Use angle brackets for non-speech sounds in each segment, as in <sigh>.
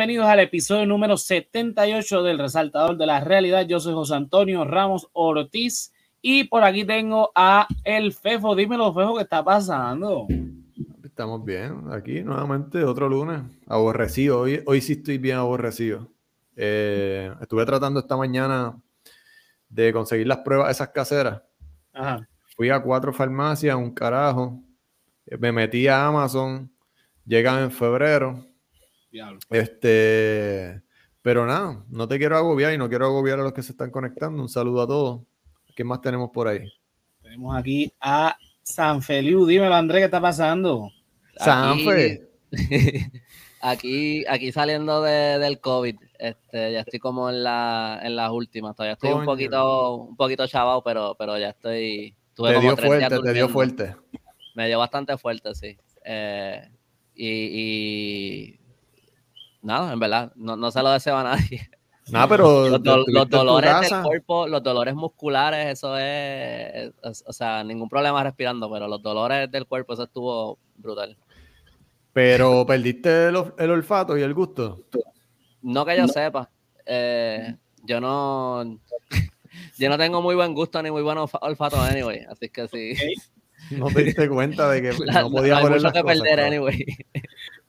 Bienvenidos al episodio número 78 del Resaltador de la Realidad. Yo soy José Antonio Ramos Ortiz y por aquí tengo a el Fefo. Dímelo, Fefo, ¿qué está pasando? Estamos bien, aquí nuevamente otro lunes. Aborrecido, hoy, hoy sí estoy bien aborrecido. Eh, estuve tratando esta mañana de conseguir las pruebas esas caseras. Fui a cuatro farmacias, un carajo. Me metí a Amazon. Llegan en febrero este, pero nada, no te quiero agobiar y no quiero agobiar a los que se están conectando. Un saludo a todos. ¿Qué más tenemos por ahí? Tenemos aquí a San Feliu. Dímelo, Andrés, ¿qué está pasando? Sanfe. Aquí, <laughs> aquí, saliendo del COVID, este, ya estoy como en, la, en las últimas. Todavía estoy un poquito, un poquito chavado, pero, pero ya estoy. Te dio fuerte, te dio fuerte. Me dio bastante fuerte, sí. Eh, y, nada, en verdad, no, no se lo deseo a nadie. <laughs> No, pero los, dolores del cuerpo, los dolores musculares, eso es, o sea, ningún problema respirando, pero los dolores del cuerpo, eso estuvo brutal. Pero perdiste el, olfato y el gusto. No que yo sepa. Eh, yo no, <laughs> yo no tengo muy buen gusto ni muy buen olfato anyway, así que sí. <laughs> No te diste cuenta de que no podía poner las que perder anyway.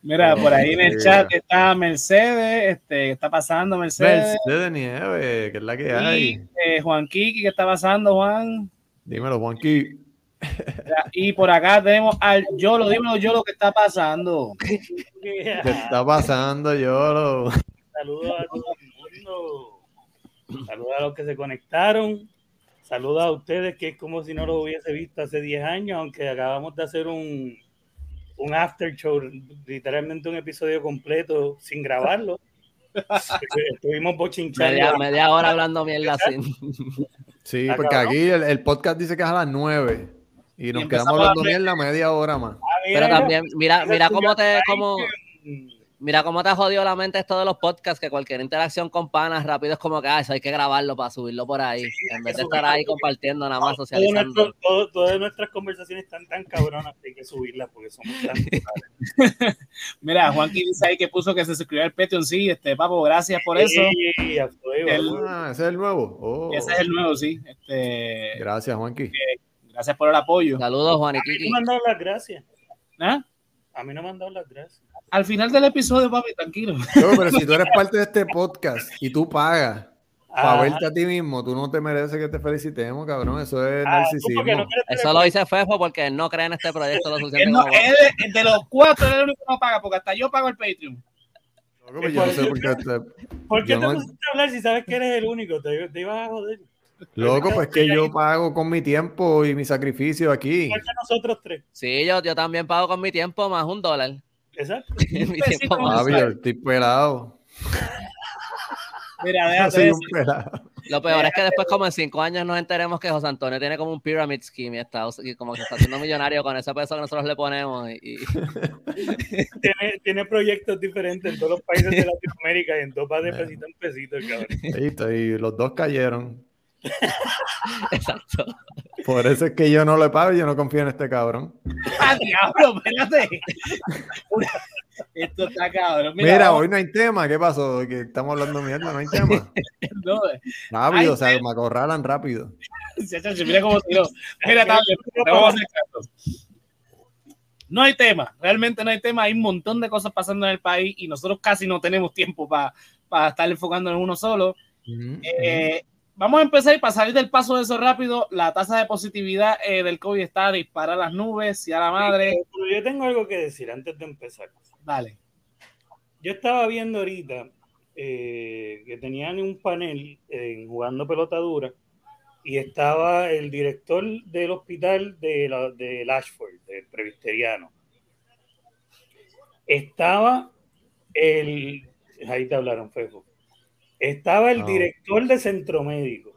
Mira, por ahí en el chat está Mercedes, este, ¿qué está pasando Mercedes? Mercedes Nieve, que es la que hay. Eh, Juan Kiki, ¿qué está pasando Juan? Dímelo Juan Kiki. Y por acá tenemos al Yolo, dímelo Yolo, ¿qué está pasando? <laughs> ¿Qué está pasando Yolo? Saludos a todo el mundo. Saludos a los que se conectaron. Saludos a ustedes, que es como si no lo hubiese visto hace 10 años, aunque acabamos de hacer un, un after show, literalmente un episodio completo sin grabarlo. <laughs> Estuvimos bochinchando. Media, media, hora hablando mierda sin. Sí, porque aquí el, podcast dice que es a las 9 y nos quedamos hablando mierda media hora más. Ah, Pero también, mira, mira cómo te. Cómo, Mira cómo te ha jodido la mente esto de los podcasts, que cualquier interacción con panas rápido es como que ah, eso hay que grabarlo para subirlo por ahí, en vez de estar ahí compartiendo nada más, socializando. todas nuestras conversaciones están tan cabronas que hay que subirlas porque somos tan <laughs> Mira, Juanqui dice ahí que puso que se suscribió al Patreon, sí, este, papo, gracias por eso. Sí, ah, ese es el nuevo. Oh. Ese es el nuevo, sí. Este, gracias, Juanqui. Eh, gracias por el apoyo. Saludos, Juan y Kiki. me han las gracias. ¿Ah? A mí no me han dado las gracias. Al final del episodio, papi, tranquilo. pero si tú eres <laughs> parte de este podcast y tú pagas para verte a ti mismo, tú no te mereces que te felicitemos, cabrón. Eso es ah, narcisismo. Eso lo dice Fefo porque él no cree en este proyecto lo suficiente. No, él, de los cuatro, él es el único que no paga, porque hasta yo pago el Patreon. Pues yo no sé por qué te, ¿Por qué te pusiste a hablar si sabes que eres el único? Te, te ibas a joder. Loco, pues que yo pago con mi tiempo y mi sacrificio aquí. nosotros tres. Sí, yo, yo también pago con mi tiempo más un dólar. Exacto. <laughs> mi tiempo más. estoy pelado. <laughs> Mira, <laughs> déjate Lo peor es que después, como en cinco años, nos enteremos que José Antonio tiene como un pyramid scheme y, está, y como que se está haciendo millonario con ese peso que nosotros le ponemos. Y, tiene, tiene, proyectos diferentes en todos los países de Latinoamérica y en dos va de pesito en pesito, cabrón. Y los dos cayeron. <laughs> Exacto. Por eso es que yo no le pago y yo no confío en este cabrón. <laughs> ¡Ah, diablo! Espérate. <laughs> Esto está cabrón. Mira, hoy no hay tema. ¿Qué pasó? Que estamos hablando mierda, no hay tema. no, eh. rápido, o sea, me acorralan rápido. Mira cómo tiró. Mira, No hay tema, realmente no hay tema. Hay un montón de cosas pasando en el país y nosotros casi no tenemos tiempo para estar enfocando en uno solo. eh, Vamos a empezar y para salir del paso de eso rápido, la tasa de positividad eh, del COVID está disparada a las nubes y a la madre. yo tengo algo que decir antes de empezar. Dale. Yo estaba viendo ahorita eh, que tenían un panel en jugando pelota dura y estaba el director del hospital de, la, de Lashford, del Previsteriano. Estaba el. Ahí te hablaron, Fejo estaba el ah, director de centro médico.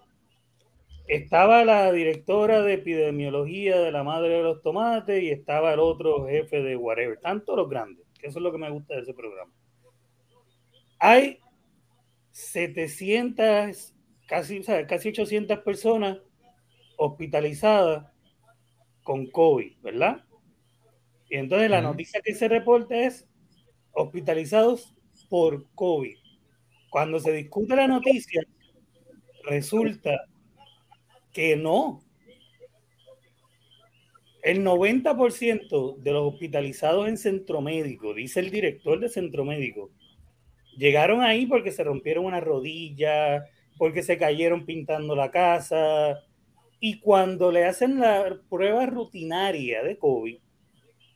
Estaba la directora de epidemiología de la madre de los tomates y estaba el otro jefe de whatever. Tanto los grandes, que eso es lo que me gusta de ese programa. Hay 700, casi, casi 800 personas hospitalizadas con COVID, ¿verdad? Y entonces la noticia que se reporta es hospitalizados por COVID. Cuando se discute la noticia, resulta que no. El 90% de los hospitalizados en centro médico, dice el director de centro médico, llegaron ahí porque se rompieron una rodilla, porque se cayeron pintando la casa. Y cuando le hacen la prueba rutinaria de COVID,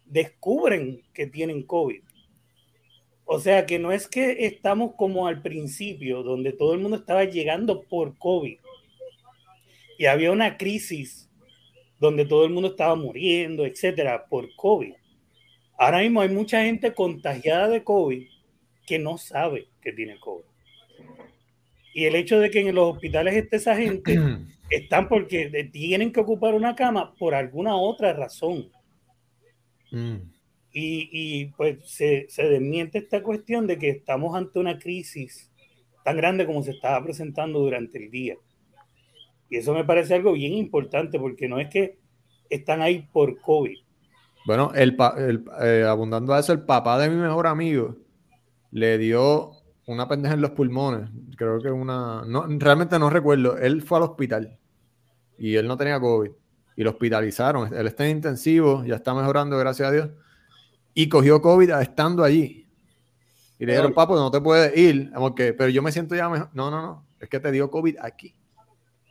descubren que tienen COVID. O sea que no es que estamos como al principio, donde todo el mundo estaba llegando por COVID y había una crisis donde todo el mundo estaba muriendo, etcétera, por COVID. Ahora mismo hay mucha gente contagiada de COVID que no sabe que tiene COVID. Y el hecho de que en los hospitales esté esa gente, <clears throat> están porque tienen que ocupar una cama por alguna otra razón. Mm. Y, pues se, se, desmiente esta cuestión de que estamos ante una crisis tan grande como se estaba presentando durante el día. Y eso me parece algo bien importante porque no es que están ahí por COVID. Bueno, el, eh, abundando a eso, el papá de mi mejor amigo le dio una pendeja en los pulmones. Creo que una. No, realmente no recuerdo. Él fue al hospital y él no tenía COVID y lo hospitalizaron. Él está en intensivo, ya está mejorando, gracias a Dios. Y cogió COVID estando allí. Y le dijeron, papo, no te puedes ir. Porque, pero yo me siento ya mejor. No, no, no. Es que te dio COVID aquí,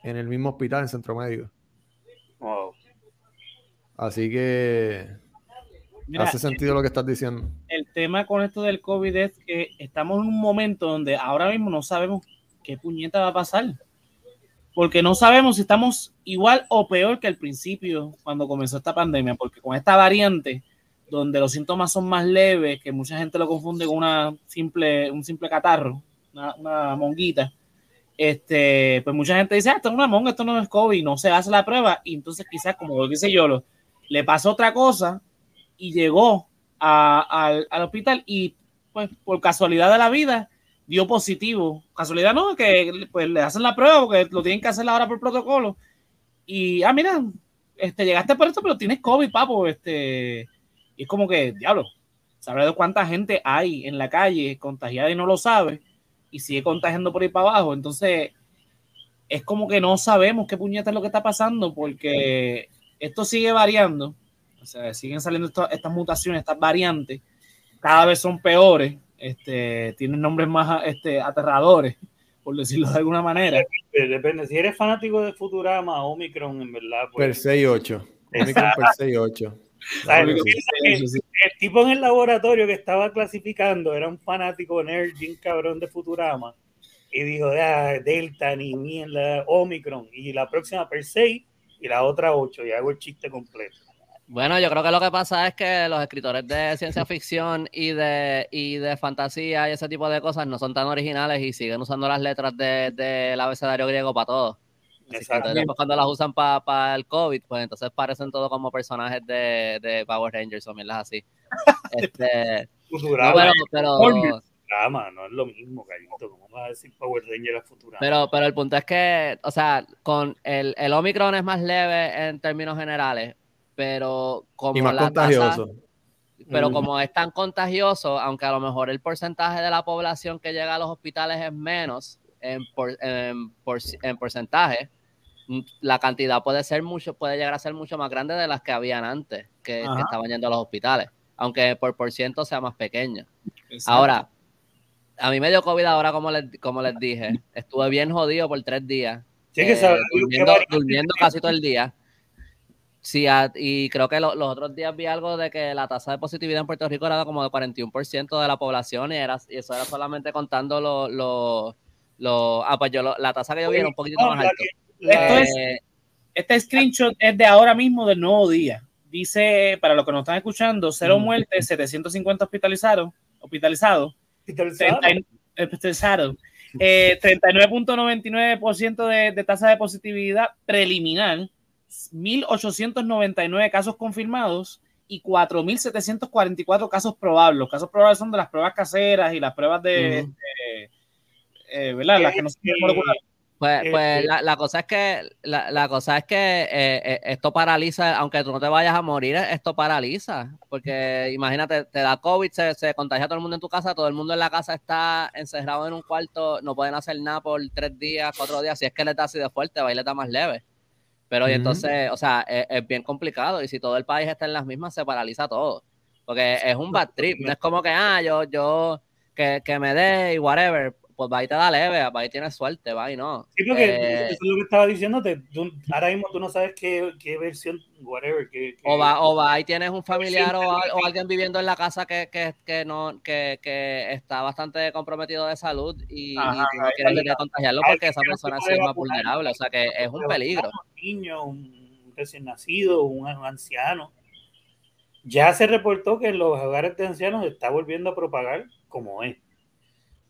en el mismo hospital, en Centro Médico. Así que hace sentido lo que estás diciendo. El tema con esto del COVID es que estamos en un momento donde ahora mismo no sabemos qué puñeta va a pasar porque no sabemos si estamos igual o peor que al principio cuando comenzó esta pandemia, porque con esta variante donde los síntomas son más leves, que mucha gente lo confunde con una simple, un simple catarro, una, monguita, este, pues mucha gente dice, ah, esto es una monga, esto no es COVID, no se hace la prueba, y entonces quizás, como lo dice yo, le pasó otra cosa y llegó al hospital y pues por casualidad de la vida dio positivo. Casualidad no, que pues le hacen la prueba porque lo tienen que hacer ahora por protocolo. Y, ah, mira, este, llegaste por esto, pero tienes COVID, papo. Este, y es como que, diablo, sabrá de cuánta gente hay en la calle contagiada y no lo sabe y sigue contagiando por ahí para abajo. Entonces, es como que no sabemos qué puñeta es lo que está pasando porque esto sigue variando. O sea, siguen saliendo estas mutaciones, estas variantes, cada vez son peores este, tienen nombres más este, aterradores, por decirlo de alguna manera. Depende, si eres fanático de Futurama, Omicron, en verdad. Pues, per 6-8. Omicron per 6-8. <laughs> El, tipo en el laboratorio que estaba clasificando era un fanático nerd, bien cabrón de Futurama, y dijo, ah, Delta, ni mierda, Omicron, y la próxima per 6 y la otra 8, y hago el chiste completo. Bueno, yo creo que lo que pasa es que los escritores de ciencia ficción y de, y de fantasía y ese tipo de cosas no son tan originales y siguen usando las letras del de, abecedario griego para todo. Entonces, cuando las usan para el COVID, pues entonces parecen todos como personajes de, de Power Rangers o mierdas así. <laughs> Este, no, pero, pero no es lo mismo, Gallito. ¿Cómo vas a decir Power Rangers a Futurama? Pero, pero el punto es que, o sea, con el, el Omicron es más leve en términos generales, pero como la contagioso. pero mm. como es tan contagioso, aunque a lo mejor el porcentaje de la población que llega a los hospitales es menos en, en, porcentaje, mm, la cantidad puede ser mucho, puede llegar a ser mucho más grande de las que habían antes, que, estaban yendo a los hospitales, aunque por por ciento sea más pequeño. Ahora, a mí me dio COVID ahora, como les, como les dije, estuve bien jodido por tres días. Eh, durmiendo casi todo el día. Sí, y creo que los otros días vi algo de que la tasa de positividad en Puerto Rico era como de 41% de la población y, era, y eso era solamente contando los... Lo, lo, ah, pues yo la tasa que yo vi era un poquito más alto. Eh, este screenshot es de ahora mismo del nuevo día. Dice, para los que nos están escuchando, cero muertes, 750 hospitalizados. Hospitalizados. Hospitalizados. 39.99% eh, de, de tasa de positividad preliminar 1.899 casos confirmados y 4.744 casos probables. Los casos probables son de las pruebas caseras y las pruebas de, eh, ¿verdad? Las que no son Pues, pues la, la, cosa es que, la, la cosa es que eh, eh, esto paraliza, aunque tú no te vayas a morir, esto paraliza. Porque imagínate, te da COVID, se, se contagia todo el mundo en tu casa, todo el mundo en la casa está encerrado en un cuarto, no pueden hacer nada por tres días, cuatro días. Si es que le da así de fuerte, va y le da más leve. Pero y entonces, o sea, es, es, bien complicado. Y si todo el país está en las mismas, se paraliza todo. Porque es un bad trip. No es como que, ah, yo, yo, que, que me dé y whatever pues va y te da leve, va y tienes suerte, va y no. Sí, porque eh, eso es lo que estaba diciéndote. Tú, ahora mismo tú no sabes qué, qué versión, whatever. Qué, qué, o, va, o va y tienes un familiar o, o, alguien viviendo en la casa que, que, que no, que, que, está bastante comprometido de salud y, Ajá, y no quieres contagiarlo porque esa persona es más vulnerable. O sea que es un peligro. Un niño, un recién nacido, un, anciano. Ya se reportó que en los hogares de ancianos está volviendo a propagar como es.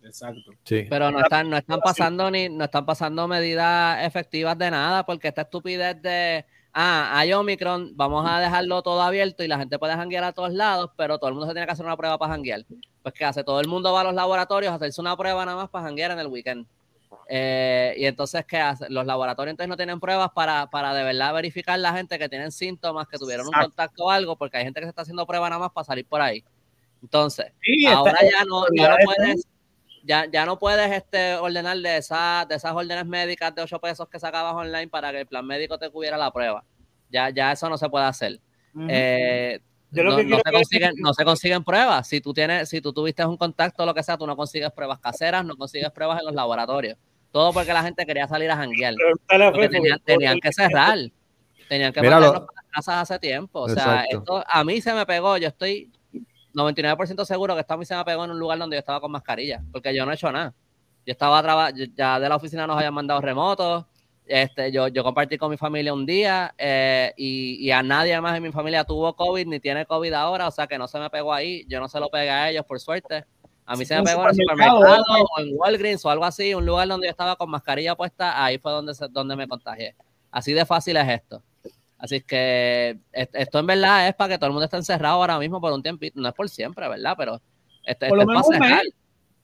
Exacto. Sí. Pero no están, no están pasando ni, no están pasando medidas efectivas de nada, porque esta estupidez de ah, hay Omicron, vamos a dejarlo todo abierto y la gente puede janguear a todos lados, pero todo el mundo se tiene que hacer una prueba para janguear. Pues que hace, todo el mundo va a los laboratorios a hacerse una prueba nada más para janguear en el weekend. Eh, y entonces, ¿qué hace? Los laboratorios entonces no tienen pruebas para, para de verdad verificar la gente que tienen síntomas, que tuvieron un contacto o algo, porque hay gente que se está haciendo prueba nada más para salir por ahí. Entonces, sí, ahora ya no, ya no puedes ya, ya no puedes este, ordenar de, esa, de esas órdenes médicas de 8 pesos que sacabas online para que el plan médico te cubriera la prueba. Ya, ya eso no se puede hacer. Uh -huh. eh, no, no, se consiguen, no, se consiguen, pruebas. Si tú tienes, si tú tuviste un contacto o lo que sea, tú no consigues pruebas caseras, no consigues pruebas en los laboratorios. Todo porque la gente quería salir a janguear. Porque tenían, tenían que cerrar. Tenían que mandar las casas hace tiempo. O sea, esto a mí se me pegó. Yo estoy 99% seguro que esta a mí se me pegó en un lugar donde yo estaba con mascarilla, porque yo no he hecho nada. Yo estaba trabajando, ya de la oficina nos habían mandado remotos, este, yo, yo compartí con mi familia un día eh, y, y, a nadie más en mi familia tuvo COVID ni tiene COVID ahora, o sea que no se me pegó ahí, yo no se lo pegué a ellos por suerte. A mí se me pegó en el supermercado o en Walgreens o algo así, un lugar donde yo estaba con mascarilla puesta, ahí fue donde, se, donde me contagié. Así de fácil es esto. Así que esto en verdad es para que todo el mundo esté encerrado ahora mismo por un tiempo, no es por siempre, ¿verdad? Pero este, por este lo menos es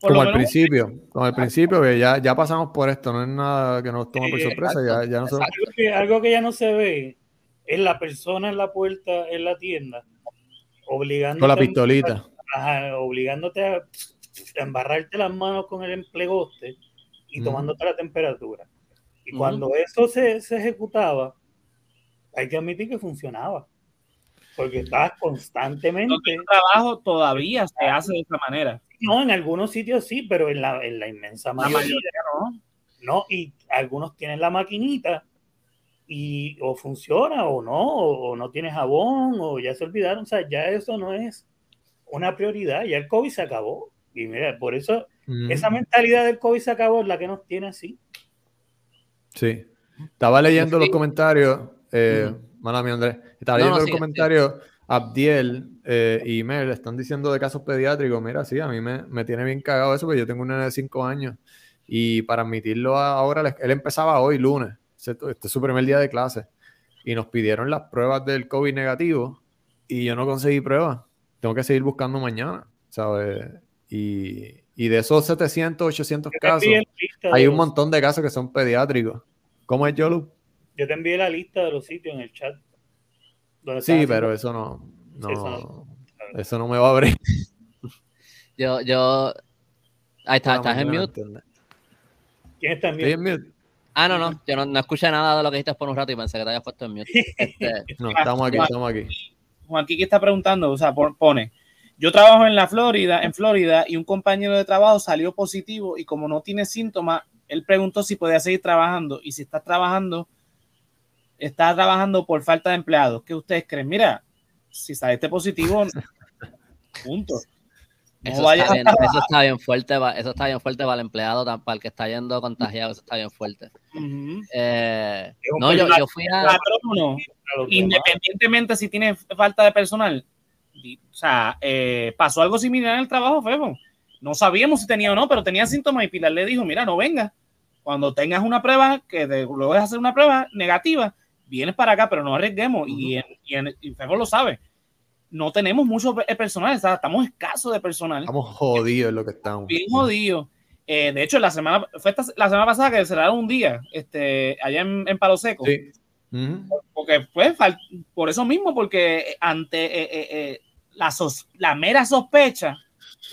como al principio, como al principio, que ya, ya pasamos por esto, no es nada que nos tome por sorpresa, ya, ya no se... algo, que, algo que ya no se ve es la persona en la puerta, en la tienda, obligándote con la pistolita, a, ajá, obligándote a, a, embarrarte las manos con el emplegoste y mm. tomándote la temperatura. Y mm. cuando eso se, se ejecutaba, hay que admitir que funcionaba. Porque estabas constantemente. El trabajo todavía se hace de esa manera. No, en algunos sitios sí, pero en la, en la inmensa mayoría, la mayoría no. No, y algunos tienen la maquinita y o funciona o no, o, o, no tiene jabón, o ya se olvidaron. O sea, ya eso no es una prioridad. Ya el COVID se acabó. Y mira, por eso mm. esa mentalidad del COVID se acabó es la que nos tiene así. Sí. Estaba leyendo sí. los comentarios eh, uh Mala mía, Andrés. Estaba leyendo no, no, el sí, comentario. Sí. Abdiel eh, y Mel están diciendo de casos pediátricos. Mira, sí, a mí me, me tiene bien cagado eso, porque yo tengo un nene de 5 años y para admitirlo ahora, él empezaba hoy, lunes, este es su primer día de clase, y nos pidieron las pruebas del COVID negativo y yo no conseguí pruebas. Tengo que seguir buscando mañana, ¿sabes? Y, y de esos 700, 800 casos, hay un montón de casos que son pediátricos. ¿Cómo es, Yolu? Yo te envié la lista de los sitios en el chat. Sí, pero eso no, no, sí, eso no, eso no me va a abrir. <laughs> Yo, yo. Ahí está, estás en mute. ¿Quién está en mute? en mute? Ah, no, no, yo no, no, escuché nada de lo que dijiste por un rato y pensé que te habías puesto en mute. <laughs> Este... no, estamos aquí, estamos aquí. Juan Kiki está preguntando, o sea, pone, yo trabajo en la Florida, en Florida, y un compañero de trabajo salió positivo y como no tiene síntomas, él preguntó si podía seguir trabajando y si está trabajando, está trabajando por falta de empleados. ¿Qué ustedes creen? Mira, si sale este positivo, punto. No eso, está bien, eso, está bien, fuerte, eso está bien fuerte para el empleado, para el que está yendo contagiado, eso está bien fuerte. Uh -huh. eh, no, yo, yo, fui a... No, independientemente si tiene falta de personal, o sea, eh, pasó algo similar en el trabajo, Febo. No sabíamos si tenía o no, pero tenía síntomas y Pilar le dijo, mira, no venga. Cuando tengas una prueba, que luego de hacer una prueba negativa, vienes para acá, pero no arriesguemos. Uh -huh. Y, en, y, en, y Febo lo sabe no tenemos mucho personal, estamos escasos de personal. Estamos jodidos en lo que estamos. Bien jodidos. Eh, de hecho, la semana, fue la semana pasada que cerraron un día este, allá en, en Palo Seco. Sí. Porque pues, por eso mismo, porque ante la, la mera sospecha,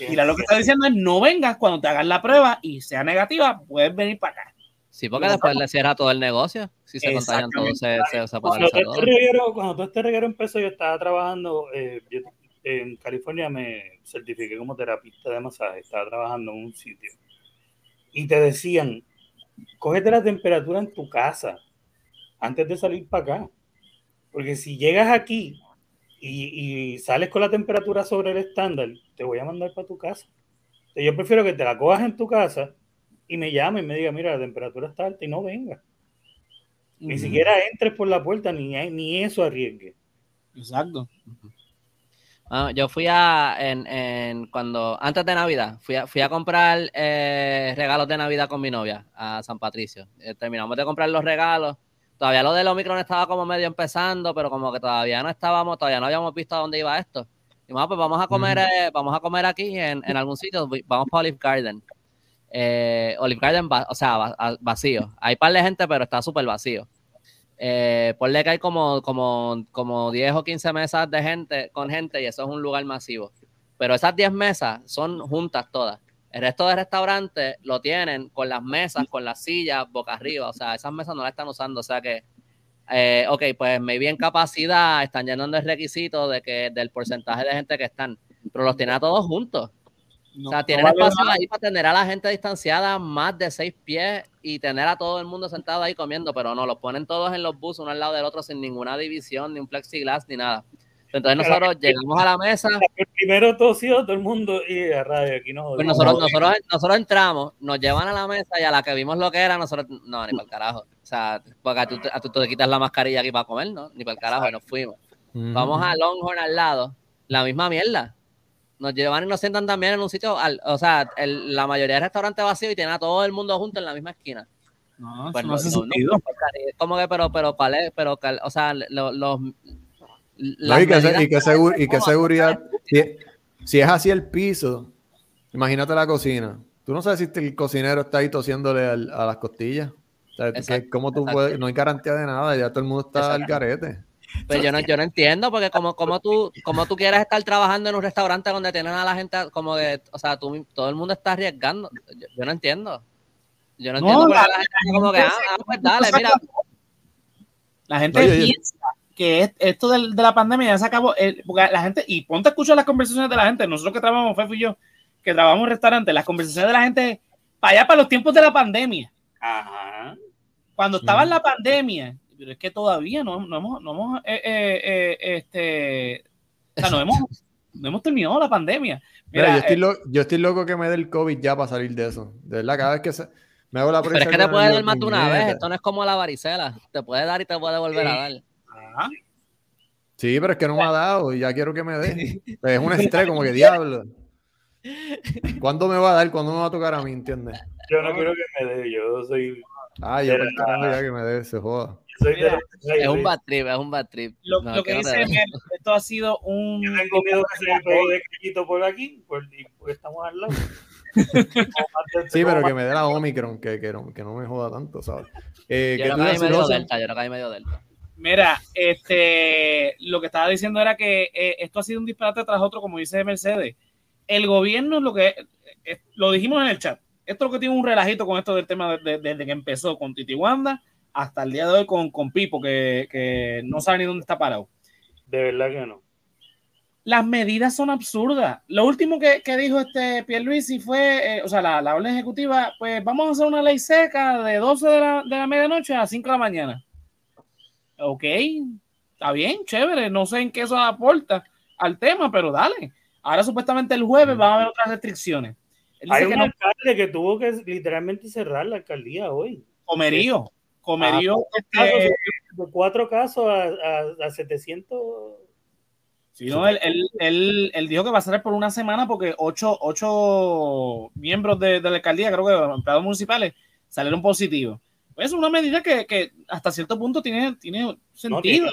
y lo que está diciendo es no vengas cuando te hagan la prueba y sea negativa, puedes venir para acá. Sí, porque después le cierra todo el negocio. Si se contagian todos, se, se, cuando, todo. Este reguero, cuando todo este reguero empezó, yo estaba trabajando, eh, en California me certifiqué como terapista de masaje, estaba trabajando en un sitio. Y te decían, cógete la temperatura en tu casa antes de salir para acá. Porque si llegas aquí y, y, sales con la temperatura sobre el estándar, te voy a mandar para tu casa. yo prefiero que te la cojas en tu casa y me llame y me diga, mira, la temperatura está alta y no venga. Ni siquiera entres por la puerta, ni, ni eso arriesgue. Exacto. Ah, yo fui a, en, en, cuando, antes de Navidad, fui a, fui a comprar eh, regalos de Navidad con mi novia a San Patricio. Eh, terminamos de comprar los regalos. Todavía lo del Omicron estaba como medio empezando, pero como que todavía no estábamos, todavía no habíamos visto a dónde iba esto. Y pues vamos a comer, eh, vamos a comer aquí en, en, algún sitio, vamos para Olive Garden. Olive Garden, o sea, vacío. Hay par de gente, pero está súper vacío. Eh, ponle que hay como, como, como 10 o 15 mesas de gente con gente y eso es un lugar masivo. Pero esas 10 mesas son juntas todas. El resto del restaurante lo tienen con las mesas, con las sillas, boca arriba. O sea, esas mesas no las están usando. O sea que, eh, ok, pues me bien capacidad, están llenando el requisito de que, del porcentaje de gente que están, pero los tienen a todos juntos o sea, tienen espacio ahí para tener a la gente distanciada más de seis pies y tener a todo el mundo sentado ahí comiendo, pero no, los ponen todos en los buses uno al lado del otro sin ninguna división, ni un plexiglas, ni nada. Entonces nosotros llegamos a la mesa. El primero tosió todo el mundo y a radio aquí no. Pues nosotros, nosotros, nosotros entramos, nos llevan a la mesa y a la que vimos lo que era, nosotros, no, ni para el carajo. O sea, porque tú, tú, te quitas la mascarilla aquí para comer, ¿no? Ni para el carajo, y nos fuimos. Vamos a Longhorn al lado, la misma mierda nos llevan y nos sientan también en un sitio, o sea, la mayoría de restaurantes vacíos y tienen a todo el mundo junto en la misma esquina. No, pues no, hace sentido. como que, pero, pero, pero, o sea, los... y, qué, seguridad, si, es así el piso, imagínate la cocina. Tú no sabes si el cocinero está ahí tosiéndole a las costillas. O sea, ¿cómo tú puedes, no hay garantía de nada, ya todo el mundo está al garete. Pero yo no, yo no entiendo, porque como, como, tú, como tú quieres estar trabajando en un restaurante donde tienen a la gente como de, o sea, tú, todo el mundo está arriesgando. Yo, no entiendo. Yo no, entiendo porque la, gente como que, ah, ah, pues dale, mira. La gente piensa que esto de, la pandemia ya se acabó, porque la gente, y ponte a escuchar las conversaciones de la gente, nosotros que trabajamos, Fefo y yo, que trabajamos en restaurantes, las conversaciones de la gente, para allá, para los tiempos de la pandemia. Ajá. Cuando estaba en la pandemia, pero es que todavía no, no hemos, no hemos, eh, eh, eh, este, o sea, no hemos, <laughs> no hemos terminado la pandemia. Mira, yo, estoy yo, estoy loco que me dé el COVID ya para salir de eso. De verdad, cada vez que se, me hago la Pero es que te puede dar más de una vez. Esto no es como la varicela. Te puede dar y te puede volver a dar. Sí, pero es que no me ha dado y ya quiero que me dé. Es un estrés, como que <laughs> diablo. ¿Cuándo me va a dar? ¿Cuándo me va a tocar a mí? ¿Entiendes? Yo no quiero que me dé. Yo soy. Ah, yo ya que me dé, se joda es un bad trip, es un bad trip. Lo, que dice esto ha sido un. Yo tengo miedo que se me de Cristo por aquí, porque estamos al lado. sí, pero que me dé la Omicron, que, que, no, que no me joda tanto, ¿sabes? Eh, yo, no caí medio delta, yo no caí medio delta. Mira, este, lo que estaba diciendo era que eh, esto ha sido un disparate tras otro, como dice Mercedes. El gobierno es lo que, eh, lo dijimos en el chat, esto es lo que tiene un relajito con esto del tema desde de, que empezó con Titi Wanda hasta el día de hoy con, con Pipo, que, que, no sabe ni dónde está parado. De verdad que no. Las medidas son absurdas. Lo último que, que dijo este Pierluisi fue, eh, o sea, la, la, orden ejecutiva, pues vamos a hacer una ley seca de 12 de la, de la medianoche a 5 de la mañana. Ok, está bien, chévere, no sé en qué eso aporta al tema, pero dale. Ahora supuestamente el jueves va a haber otras restricciones. Hay un alcalde que tuvo que literalmente cerrar la alcaldía hoy. Comerío. Comerío. Ah, este, de cuatro casos a, a, 700. Sí, no, él, él, él, dijo que va a ser por una semana porque ocho, ocho miembros de, de, la alcaldía, creo que empleados municipales, salieron positivos. pues es una medida que, que, hasta cierto punto tiene, tiene sentido.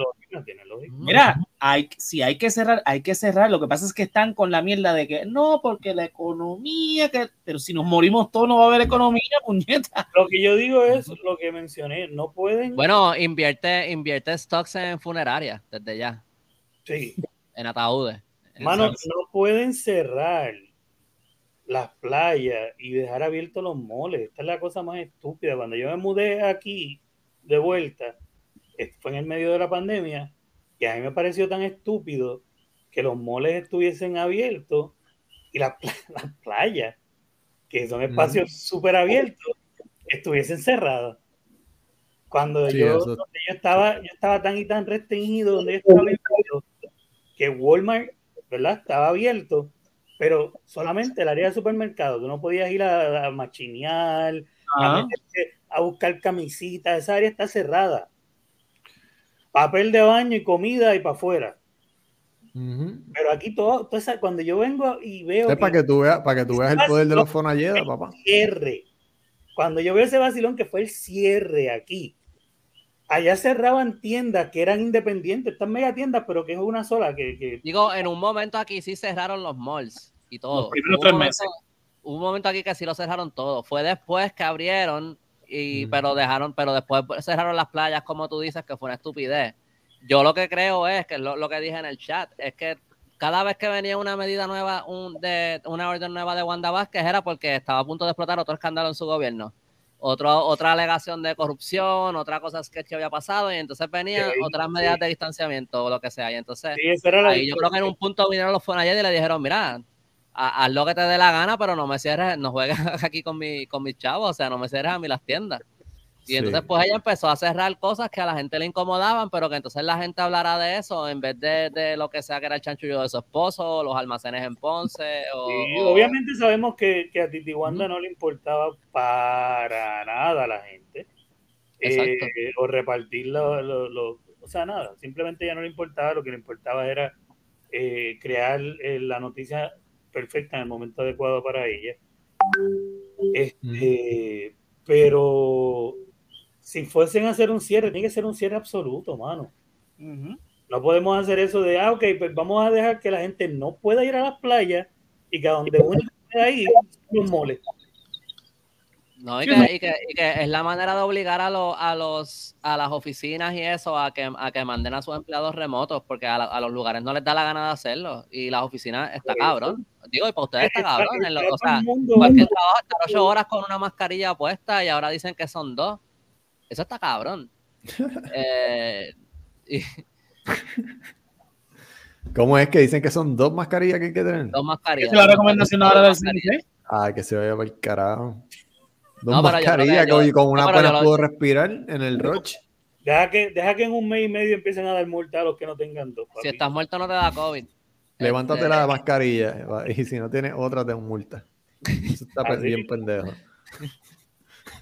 Mira, hay, si hay que cerrar, hay que cerrar. Lo que pasa es que están con la mierda de que no, porque la economía, que, pero si nos morimos todos no va a haber economía, <laughs> puñeta. Lo que yo digo es lo que mencioné, no pueden. Bueno, invierte, invierte stocks en funeraria desde ya. Sí. En ataúdes. Mano, no pueden cerrar las playas y dejar abiertos los moles. Esta es la cosa más estúpida. Cuando yo me mudé aquí de vuelta, fue en el medio de la pandemia, y a mí me pareció tan estúpido que los moles estuviesen abiertos y las, <laughs> playas, que son espacios súper abiertos, estuviesen cerradas. Cuando yo, estaba, yo estaba tan y tan restringido, donde estaba que Walmart, ¿verdad? Estaba abierto, pero solamente el área de supermercado. Tú no podías ir a, machinear, a, a, buscar camisitas, esa área está cerrada papel de baño y comida y para afuera. Pero aquí todo, cuando yo vengo y veo. Es para que tú veas, para que tú veas el poder de los Fonalleda, papá. Cierre. Cuando yo veo ese vacilón que fue el cierre aquí, allá cerraban tiendas que eran independientes, están mega tiendas, pero que es una sola. Que, Digo, en un momento aquí sí cerraron los malls y todo. un momento aquí que sí lo cerraron todo. Fue después que abrieron y, pero dejaron, pero después cerraron las playas, como tú dices, que fue una estupidez. Yo lo que creo es que lo, lo que dije en el chat es que cada vez que venía una medida nueva, un, de, una orden nueva de Wanda Vázquez era porque estaba a punto de explotar otro escándalo en su gobierno. Otro, otra alegación de corrupción, otra cosa que había pasado, y entonces venían otras medidas de distanciamiento o lo que sea. Y entonces, ahí yo creo que en un punto vinieron los ayer y le dijeron: Mira, haz lo que te dé la gana, pero no me cierres, no juegues <laughs> aquí con, mi, con mis chavos, o sea, no me cierres a mí las tiendas. Y entonces pues ella empezó a cerrar cosas que a la gente le incomodaban, pero que entonces la gente hablará de eso en vez de, de lo que sea que era el chanchullo de su esposo, los almacenes en Ponce. O, obviamente sabemos que, que a Titi Wanda no le importaba para nada a la gente. Eh, o repartir lo, lo, o sea, nada, simplemente ya no le importaba, lo que le importaba era eh, crear eh, la noticia perfecta en el momento adecuado para ella. Este, Pero si fuesen a hacer un cierre, tiene que ser un cierre absoluto, mano. No podemos hacer eso de, ah, ok, pues vamos a dejar que la gente no pueda ir a las playas y que a donde uno pueda ir, los moles. No, y que, es la manera de obligar a, a, los, a las oficinas y eso a que, a que manden a sus empleados remotos, porque a, los lugares no les da la gana de hacerlo. Y las oficinas está cabrón. Digo, y para ustedes está cabrón. o sea, cualquier trabajo estar ocho horas con una mascarilla puesta y ahora dicen que son dos. Eso está cabrón. eh, <laughs> <laughs> ¿Cómo es que dicen que son dos mascarillas que hay que tener? Dos mascarillas. ¿Es la recomendación ahora del? Ah, que se vaya para el carajo. Dos no, mascarillas que con una no, puedo respirar en el roche. Deja que, deja que en un mes y medio empiecen a dar multa a los que no tengan dos. Si estás muerto no te da COVID. Levántate este, la mascarilla y si no tienes otra te multa. Eso está ah, bien pendejo.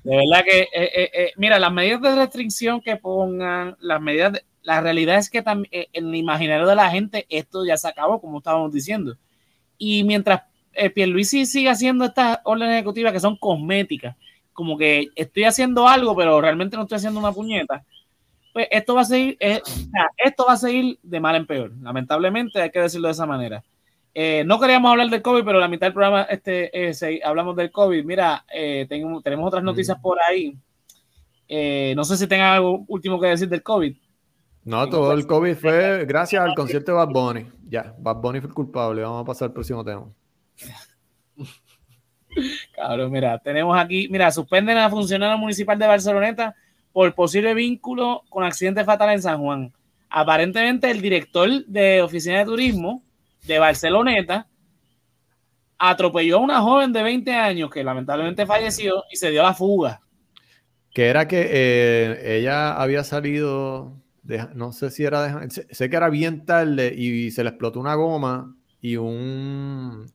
De verdad que, eh, eh, eh, mira, las medidas de restricción que pongan, las medidas, la realidad es que en el imaginario de la gente esto ya se acabó, como estábamos diciendo. Y mientras eh, Pierluisi sigue haciendo estas órdenes ejecutivas que son cosméticas, como que estoy haciendo algo, pero realmente no estoy haciendo una puñeta, pues esto va a seguir, eh, esto va a seguir de mal en peor. Lamentablemente, hay que decirlo de esa manera. Eh, no queríamos hablar del COVID, pero la mitad del programa este, eh, hablamos del COVID. Mira, tenemos, tenemos otras noticias mm. por ahí. no sé si tengan algo último que decir del COVID. No, todo el COVID fue gracias al concierto de Bad Bunny. Ya, Bad Bunny fue el culpable. Vamos a pasar al próximo tema. Cabrón, mira, tenemos aquí, mira, suspenden a funcionario municipal de Barceloneta por posible vínculo con accidente fatal en San Juan. Aparentemente el director de oficina de turismo de Barceloneta atropelló a una joven de 20 años que lamentablemente falleció y se dio la fuga. Que era que eh, ella había salido, no sé si era, de, sé que era bien tarde y se le explotó una goma y un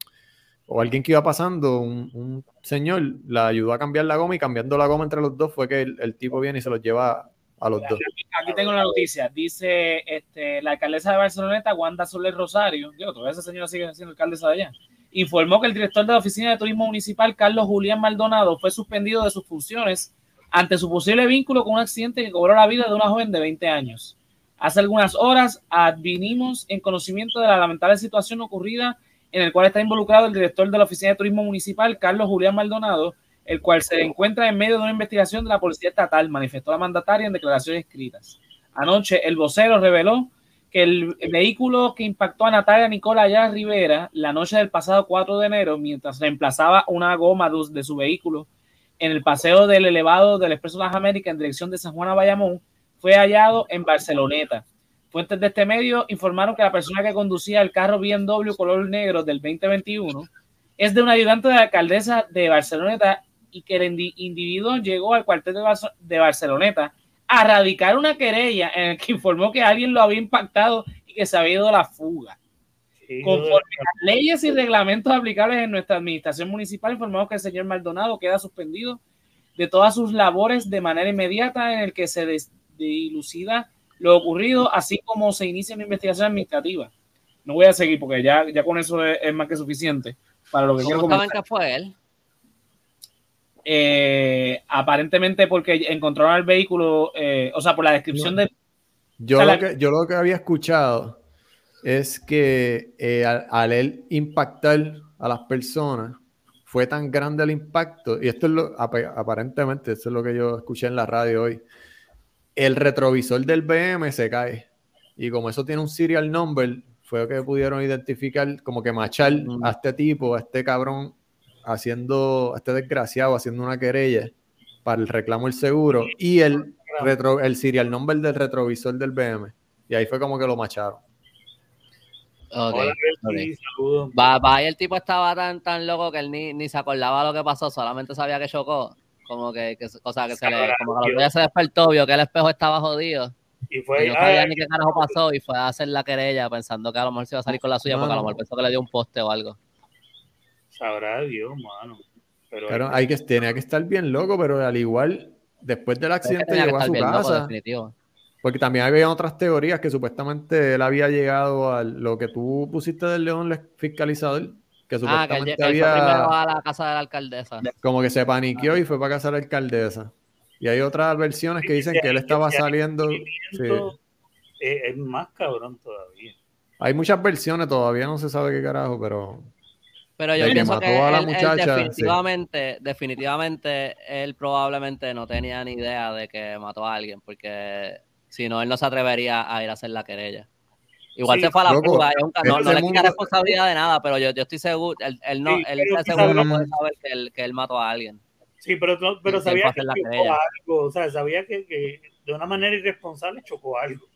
o alguien que iba pasando, un, señor, la ayudó a cambiar la goma y cambiando la goma entre los dos fue que el, tipo viene y se los lleva a los dos. Aquí, tengo la noticia. Dice este, la alcaldesa de Barceloneta, Wanda Soler Rosario, digo, todavía esa señora sigue siendo alcaldesa de allá, informó que el director de la Oficina de Turismo Municipal, Carlos Julián Maldonado, fue suspendido de sus funciones ante su posible vínculo con un accidente que cobró la vida de una joven de 20 años. Hace algunas horas advinimos en conocimiento de la lamentable situación ocurrida en el cual está involucrado el director de la Oficina de Turismo Municipal, Carlos Julián Maldonado, el cual se encuentra en medio de una investigación de la Policía Estatal, manifestó la mandataria en declaraciones escritas. Anoche, el vocero reveló que el vehículo que impactó a Natalia Nicola Ayala Rivera la noche del pasado 4 de enero, mientras reemplazaba una goma de su vehículo en el paseo del elevado del Expreso Las Américas en dirección de San Juan a Bayamón, fue hallado en Barceloneta. Fuentes de este medio informaron que la persona que conducía el carro BMW color negro del 2021 es de un ayudante de la alcaldesa de Barceloneta y que el individuo llegó al cuartel de Barceloneta a radicar una querella en el que informó que alguien lo había impactado y que se había ido a la fuga. Conforme a las leyes y reglamentos aplicables en nuestra administración municipal, informamos que el señor Maldonado queda suspendido de todas sus labores de manera inmediata en el que se dilucida lo ocurrido, así como se inicia una investigación administrativa. No voy a seguir porque ya, ya con eso es, más que suficiente para lo que quiero comentar. fue él? Eh, aparentemente porque encontraron el vehículo, eh, o sea, por la descripción de... Yo, lo que, yo lo que había escuchado es que eh, al, él impactar a las personas, fue tan grande el impacto, y esto es lo, aparentemente, esto es lo que yo escuché en la radio hoy, el retrovisor del BM se cae. Y como eso tiene un serial number, fue que pudieron identificar, como que machar a este tipo, a este cabrón, haciendo, este desgraciado haciendo una querella para el reclamo del seguro y el, retro, el serial number del retrovisor del BM. Y ahí fue como que lo macharon. Okay, Va, va, y el tipo estaba tan, tan loco que él ni, ni se acordaba lo que pasó, solamente sabía que chocó. Como que, que o sea, que se le, como que ya se despertó, vio que el espejo estaba jodido. Y fue, no sabía ni qué carajo pasó y fue a hacer la querella pensando que a lo mejor se iba a salir con la suya porque a lo mejor pensó que le dio un poste o algo. Sabrá Dios, mano. Pero claro, hay que, tenía que estar bien loco, pero al igual, después del accidente llegó a su casa. porque también había otras teorías que supuestamente él había llegado a lo que tú pusiste del león fiscalizador. Que supuestamente ah, que, había, primero a la casa de la alcaldesa. Como que se paniqueó y fue para casa de la alcaldesa. Y hay otras versiones que dicen que él estaba saliendo. Es más cabrón todavía. Hay muchas versiones, todavía no se sabe qué carajo, pero pero yo pienso que, él, definitivamente, definitivamente, él probablemente no tenía ni idea de que mató a alguien, porque si no, él no se atrevería a ir a hacer la querella. Igual se fue a la fuga, no, no le quita responsabilidad de nada, pero yo, yo estoy seguro, él, no, él seguro no puede saber que él, que él mató a alguien. Sí, pero, pero sabía que chocó algo, o sea, sabía que, que de una manera irresponsable chocó algo.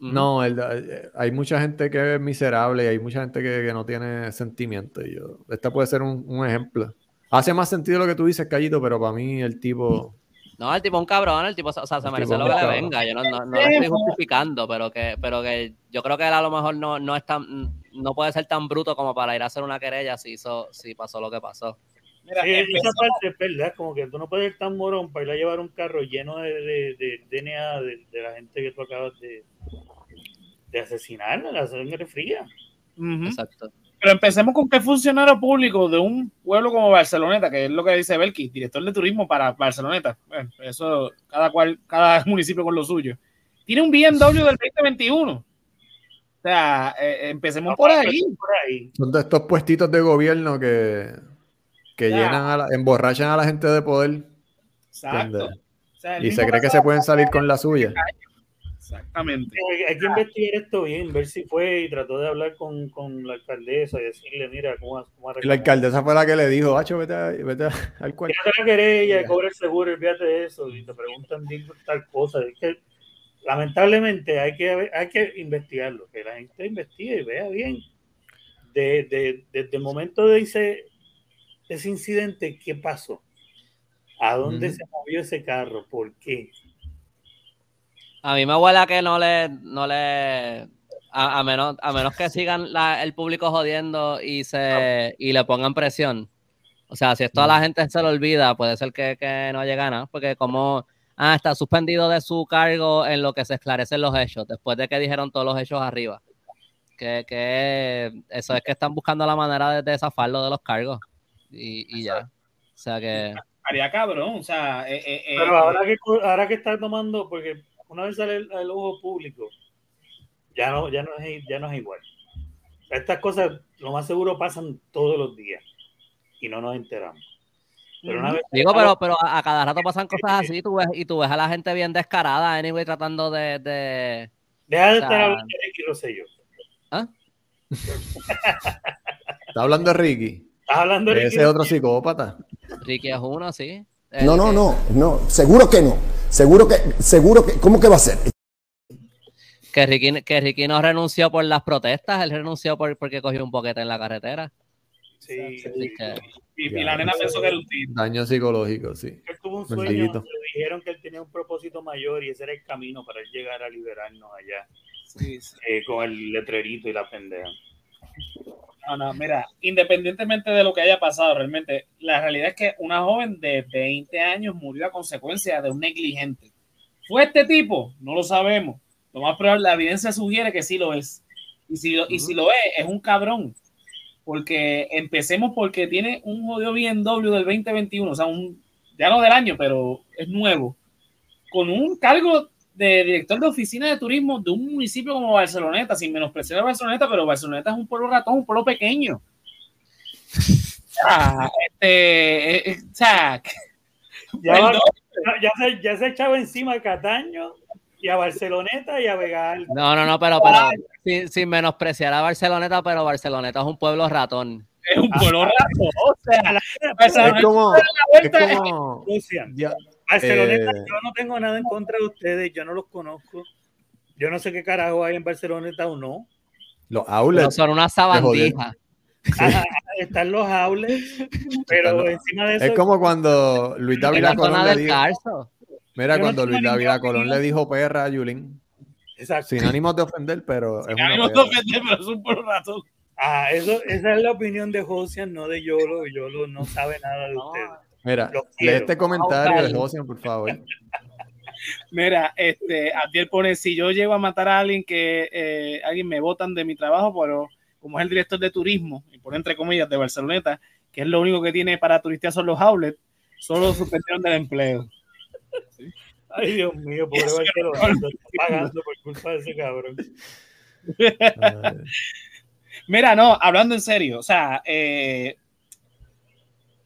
No, eh, hay mucha gente que es miserable y hay mucha gente que, no tiene sentimiento. Y yo, este puede ser un, ejemplo. Hace más sentido lo que tú dices, Callito, pero para mí el tipo. No, el tipo es un cabrón, el tipo, o sea, se merece lo que le venga. Yo no, no, no lo estoy justificando, pero que, pero que yo creo que él a lo mejor no, no es tan, no puede ser tan bruto como para ir a hacer una querella si hizo, si pasó lo que pasó. Mira, esa parte es verdad, como que tú no puedes ser tan morón para ir a llevar un carro lleno de, de, DNA de, la gente que tú acabas de, de asesinar, la sangre fría. Exacto. Pero empecemos con qué funcionario público de un pueblo como Barceloneta, que es lo que dice Belki, director de turismo para Barceloneta. Bueno, eso, cada cual, cada <laughs> municipio con lo suyo. Tiene un BMW del 2021. O sea, eh, empecemos por, ahí. Son de estos puestitos de gobierno que, que llenan a la, emborrachan a la gente de poder. Exacto. y se cree que se pueden salir con la suya. Exactamente. Hay, que investigar esto bien, ver si fue y trató de hablar con, con la alcaldesa y decirle, mira, cómo, cómo La alcaldesa fue la que le dijo, Hacho, vete, vete <laughs> al cuarto. la querella, cobra el seguro, olvídate de eso, y te preguntan tal cosa. Es que, lamentablemente hay que, hay que investigarlo, que la gente investigue y vea bien. De, de, desde el momento de ese, ese incidente, ¿qué pasó? ¿A dónde se movió ese carro? ¿Por qué? A mí me huele que no le, no le, a, menos, a menos que sigan el público jodiendo y se y le pongan presión. O sea, si esto a la mm. gente se le olvida, puede ser que, que no llegue nada, porque como ah, está suspendido de su cargo en lo que se esclarecen los hechos, después de que dijeron todos los hechos arriba. Que, que eso es que están buscando la manera de, de zafarlo de los cargos. Y, y ya. O sea que Haría cabrón, o sea. Eh, eh, eh, Pero ahora que, ahora que está tomando, porque una vez sale el, ojo público, ya no, ya, no es, ya no es igual. Estas cosas, lo más seguro, pasan todos los días y no nos enteramos. Pero Digo, pero, pero a, cada rato pasan cosas así tú ves, y tú ves a la gente bien descarada, anyway, tratando de. de Deja de estar hablando de Ricky Rosselló. ¿Ah? <laughs> ¿Está hablando de Ricky? ¿Estás hablando de Ricky? Ese es otro psicópata. Ricky es uno, sí. No, no, no, no, seguro que no. Seguro que, seguro que, ¿cómo que va a ser? Que Ricky, que Ricky no renunció por las protestas, él renunció por, porque cogió un boquete en la carretera. Sí, y, la nena pensó que era un. Daño psicológico, sí. Él tuvo un sueño, le dijeron que él tenía un propósito mayor y ese era el camino para él llegar a liberarnos allá. Eh, con el letrerito y la pendeja. No, no, mira, independientemente de lo que haya pasado, realmente, la realidad es que una joven de 20 años murió a consecuencia de un negligente. ¿Fue este tipo? No lo sabemos. Lo más probable, la evidencia sugiere que sí lo es. Y si lo, y si lo es, es un cabrón. Porque empecemos porque tiene un jodido BMW del 2021, o sea, un, ya no del año, pero es nuevo, con un cargo de director de oficina de turismo de un municipio como Barceloneta, sin menospreciar a Barceloneta, pero Barceloneta es un pueblo ratón, un pueblo pequeño. <laughs> Ah, este, eh, eh, <laughs> ya, ya, se, ya se echaba encima a Cataño y a Barceloneta y a Vegal. No, no, no, pero, pero sin, sin, menospreciar a Barceloneta, pero Barceloneta es un pueblo ratón. Es un pueblo ratón. O sea, es como, es como, Barceloneta, eh, yo no tengo nada en contra de ustedes, yo no los conozco. Yo no sé qué carajo hay en Barceloneta o no. Los outlets. son una sabandija. están los outlets, pero encima de eso. Es como cuando Luis David Colón le dijo. Mira, cuando Luis David Colón le dijo perra a Yulín. Exacto. Sin ánimos de ofender, pero. Sin ánimos de ofender, pero es un por razón. Ah, eso, esa es la opinión de Josian, no de Yolo. Yolo no sabe nada de ustedes. Mira, lee este comentario de Josian, por favor. <laughs> Mira, este, Abdiel pone, si yo llego a matar a alguien que eh, alguien me votan de mi trabajo, pero como es el director de turismo, y por entre comillas, de Barceloneta, que es lo único que tiene para turistas son los outlets, solo suspendieron del empleo. Ay, Dios mío, pobre Barcelona, está pagando por culpa de ese cabrón. <laughs> Mira, no, hablando en serio, o sea, eh,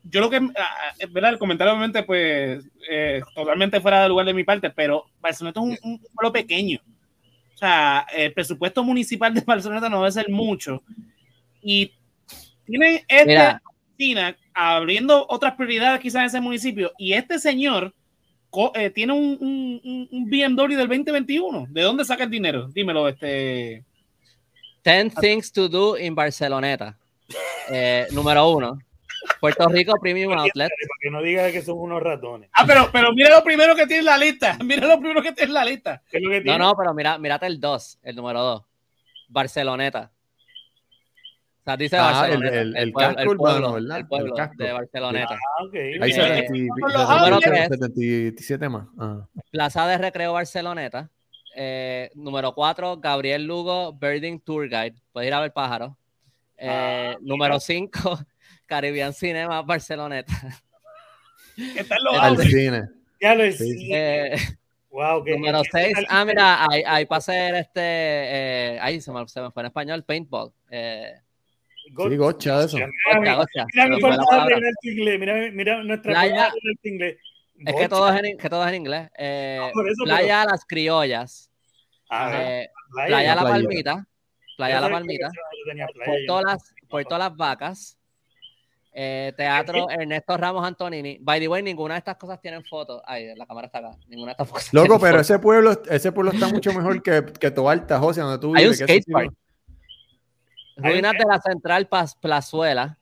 yo lo que, ah, ah, ¿verdad? El comentario obviamente, pues, eh, totalmente fuera de lugar de mi parte, pero Barcelona es un, pueblo pequeño. O sea, el presupuesto municipal de <laughs> Barcelona no debe ser mucho. Y tienen esta oficina abriendo otras prioridades quizás en ese municipio. Y este señor eh, tiene un, un, un, BMW del 2021. ¿De dónde saca el dinero? Dímelo, este. 10 things to do in Barceloneta. Eh, número uno. Puerto Rico Premium Outlet. Para que no diga que son unos ratones. Ah, pero, pero mira lo primero que tiene en la lista. <laughs> Mira lo primero que tiene en la lista. no, no, pero mira, mírate el 2, el número 2. Barceloneta. O sea, dice ah, Barceloneta. El, el, el, pueblo, el pueblo, ¿verdad? El pueblo de Barceloneta. Ah, okay. Ahí se 77 más. Ah. Plaza de Recreo Barceloneta. Eh, número 4, Gabriel Lugo, Birding Tour Guide. Puedes ir a ver pájaros. Eh, ah, número 5, Caribbean Cinema Barceloneta. Están los Al cine. Ya lo sí. eh, wow, número 6. Ah, mira, ahí, ahí para hacer este. Eh, ahí se me, se me, fue en español, paintball. Eh, sí, gocha, eso. Mira, gocha, mira, mi forma de tu inglés. Mira, mira nuestra playa, forma de inglés. Es que todo es en, que todo es en inglés. Eh, no, eso, playa pero... Las Criollas. Ah, eh, playa, playa La Palmita. Playa La Palmita. Por todas las, por todas las vacas. Eh, teatro Ernesto Ramos Antonini. By the way, ninguna de estas cosas tienen fotos. Ay, la cámara está acá. Ninguna de estas fotos. Loco, pero ese pueblo, ese pueblo está mucho mejor que, que Toalta, José, donde tú vives. Hay un skate Ruinas de la Central Plazuela.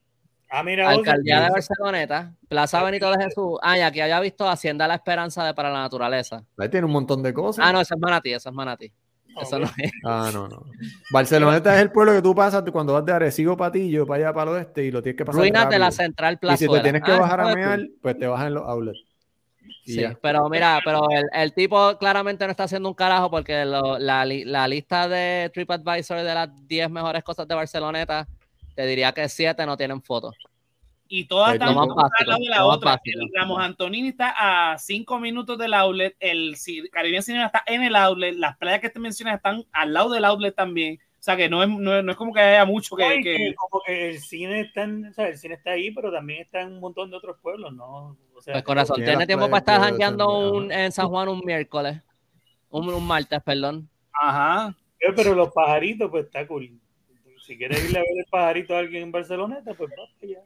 Ah, mira, Alcaldía de Barceloneta, Plaza Benito de Jesús. Ah, y aquí había visto Hacienda La Esperanza de para la Naturaleza. Ahí tiene un montón de cosas. Ah, no, eso es Manatí, eso es Manatí. Eso no es. Ah, no, no. Barceloneta es el pueblo que tú pasas cuando vas de Arecibo Patillo para allá para el oeste y lo tienes que pasar. Ruinas de la Central Plaza. Y si te tienes que ah, bajar a mear, pues te bajas en los outlets. Sí, pero mira, pero el, el, tipo claramente no está haciendo un carajo porque lo, la, la, lista de TripAdvisor de las 10 mejores cosas de Barceloneta, te diría que 7 no tienen fotos. Y todas están al lado de la otra. El Ramos Antonini está a cinco minutos del outlet, el Caribbean Cinema está en el outlet, las playas que te mencionas están al lado del outlet también. O sea que no es, no es, no es como que haya mucho que, Ay, que- como que el cine está en- o sea, el cine está ahí, pero también está en un montón de otros pueblos, ¿no? O sea, Pues corazón, Tiene tiempo para estar jangueando en San Juan un miércoles. Un, un martes, perdón. Ajá. pero- pero los pajaritos, pues está cool. Si quieres irle a ver el pajarito a alguien en Barceloneta, pues va para allá.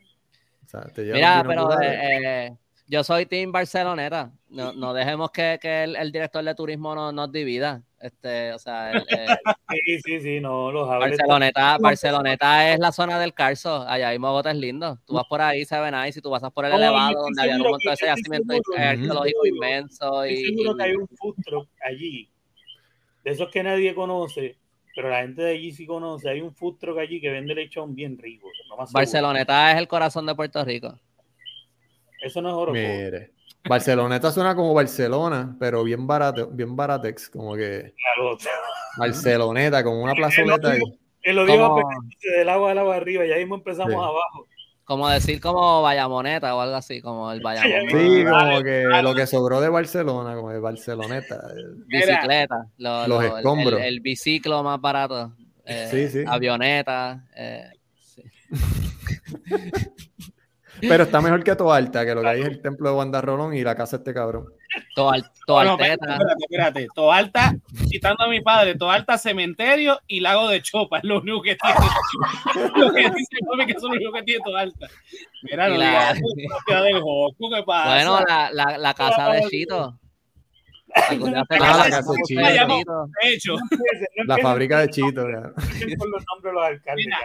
O sea, te llevan Mira, pero eh, eh, yo soy Team Barceloneta. No, no dejemos que, que el, el director de turismo no- nos divida. Este, o sea, el- eh, <laughs> Sí, sí, sí, no, los Barceloneta, Barceloneta es la zona del Carso. Allá hay mogotes lindos. Tú vas por ahí, se ven ahí, si tú pasas por el No, elevado, donde había un montón de estoy seguro, inmensos. Estoy Y, seguro que hay un food truck allí, de esos que nadie conoce, pero la gente de allí sí conoce. Hay un food truck allí que vende lechón bien rico. más. Barceloneta es el corazón de Puerto Rico. Eso no es oro. Mire. Barceloneta suena como Barcelona, pero bien barato, bien baratex, como que claro. Barceloneta, como una plazoleta ahí. Él lo dijo del agua al agua arriba, ya mismo empezamos Sí. abajo. Como decir como Bayamoneta o algo así, como el Bayamón. Sí, como que lo que sobró de Barcelona, como de Barceloneta. <laughs> Bicicleta, lo- Los lo- el- escombros. El, el biciclo más barato. eh, Sí, sí. Avioneta. eh, sí. <laughs> Pero está mejor que Toalta, que lo que hay es el <laughs> templo de Wanda Rolón y la casa de este cabrón. Toal- No, espérate, espérate. Toalta, citando a mi padre, Toalta Cementerio y Lago de Chopa, es lo único que tiene. <laughs> lo que dice mami que es lo único que tiene Toalta. Mira, no la- propiedad del Joco, ¿qué pasa? Bueno, la, la, la casa de Chito. ¿Algún día te Ah, la casa de Chito. La? De hecho, La fábrica de Chito. ya. no empiecen con los nombres de los alcaldes. Mira,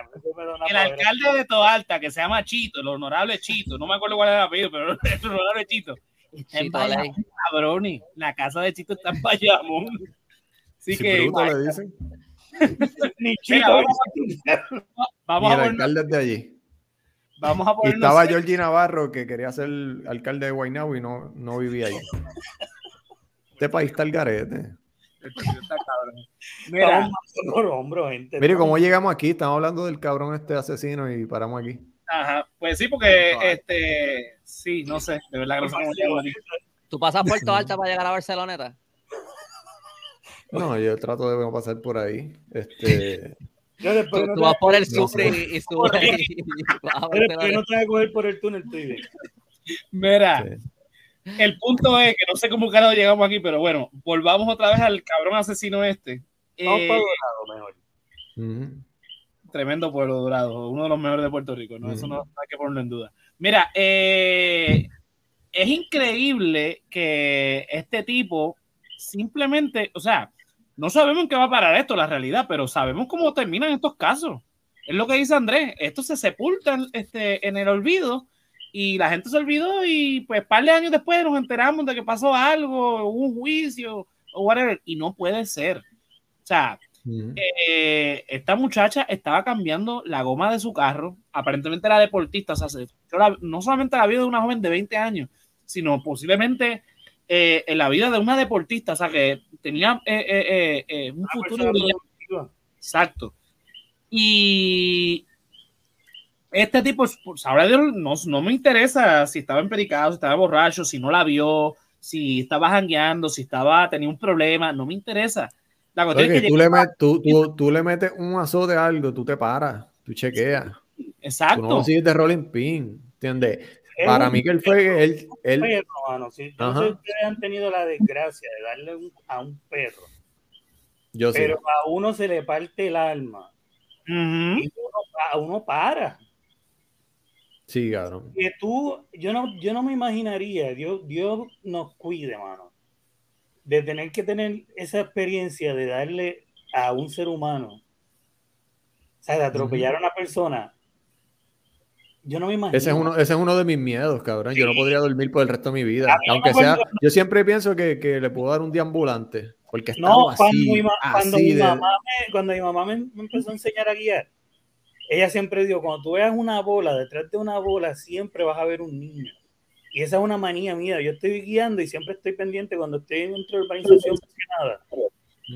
el alcalde de Toalta, que se llama Chito, el honorable Chito, no me acuerdo cuál es el apellido, pero el honorable Chito. En Bayamón, cabroni, la casa de Chito está en Bayamón. Así Si que bruto le dicen. <laughs> Ni Chito, vamos, Y a el poner, alcalde es de allí. vamos a Y ponernos estaba serios. Georgie Navarro, que quería ser alcalde de Guaynabo y no, no vivía ahí. Este país está el garete. Está cabrón. <laughs> Mira, hombro, gente. Mire, ¿cómo llegamos aquí? Estamos hablando del cabrón este asesino y paramos aquí. Ajá, pues sí, porque este, sí, no sé, de verdad que no sé cómo llegamos aquí. ¿Tú pasas por Toalta para llegar a Barceloneta? No, yo trato de no pasar por ahí. Este, <laughs> Yo después Tú, no tú vas por el No sur sé. y, y subes después no te vas a coger por el túnel, ve. Mira, sí. el punto es que no sé cómo carajo llegamos aquí, pero bueno, volvamos otra vez al cabrón asesino este. Vamos Eh, para Dorado mejor. Ujú. Tremendo pueblo dorado, uno de los mejores de Puerto Rico, ¿no? Eso no hay que ponerlo en duda. Mira, eh, es increíble que este tipo simplemente, o sea, no sabemos en qué va a parar esto, la realidad, pero sabemos cómo terminan estos casos. Es lo que dice Andrés, estos se sepultan este, en el olvido y la gente se olvidó y pues par de años después nos enteramos de que pasó algo, un juicio o whatever, y no puede ser. O sea, Eh, esta muchacha estaba cambiando la goma de su carro, aparentemente era deportista, o sea, se- la- no solamente la vida de una joven de 20 años, sino posiblemente eh, en la vida de una deportista, o sea, que tenía eh, eh, eh, eh, un futuro brillante. Exacto. Y este tipo, pues, Dios, no, no me interesa si estaba empericado, si estaba borracho, si no la vio, si estaba jangueando, si estaba, tenía un problema, no me interesa. La cuestión Oye, es que tú, le met- tú, tú- tú le metes un azote a algo, tú te paras, tú chequeas. Exacto. Tú no sigues de rolling pin, ¿entiendes? Es Para mí que él fue, él, él, perro, mano. Si, yo sé ustedes han tenido la desgracia de darle un- a un perro, yo sí. pero a uno se le parte el alma y uno, a uno para. Sí, cabrón. Que tú, yo no, yo no me imaginaría, Dios, Dios nos cuide, mano, de tener que tener esa experiencia de darle a un ser humano, o sea, de atropellar a una persona. Yo no me imagino. Ese es, uno, ese es uno de mis miedos, cabrón. Yo no podría dormir por el resto de mi vida. No Aunque sea, yo siempre pienso que, que le puedo dar un deambulante. Porque está No, así, cuando mi, cuando así mi de- mamá me, cuando mi mamá me, me empezó a enseñar a guiar, ella siempre dijo, cuando tú veas una bola, detrás de una bola siempre vas a ver un niño. Y esa es una manía mía. Yo estoy guiando y siempre estoy pendiente cuando estoy dentro de urbanización nada.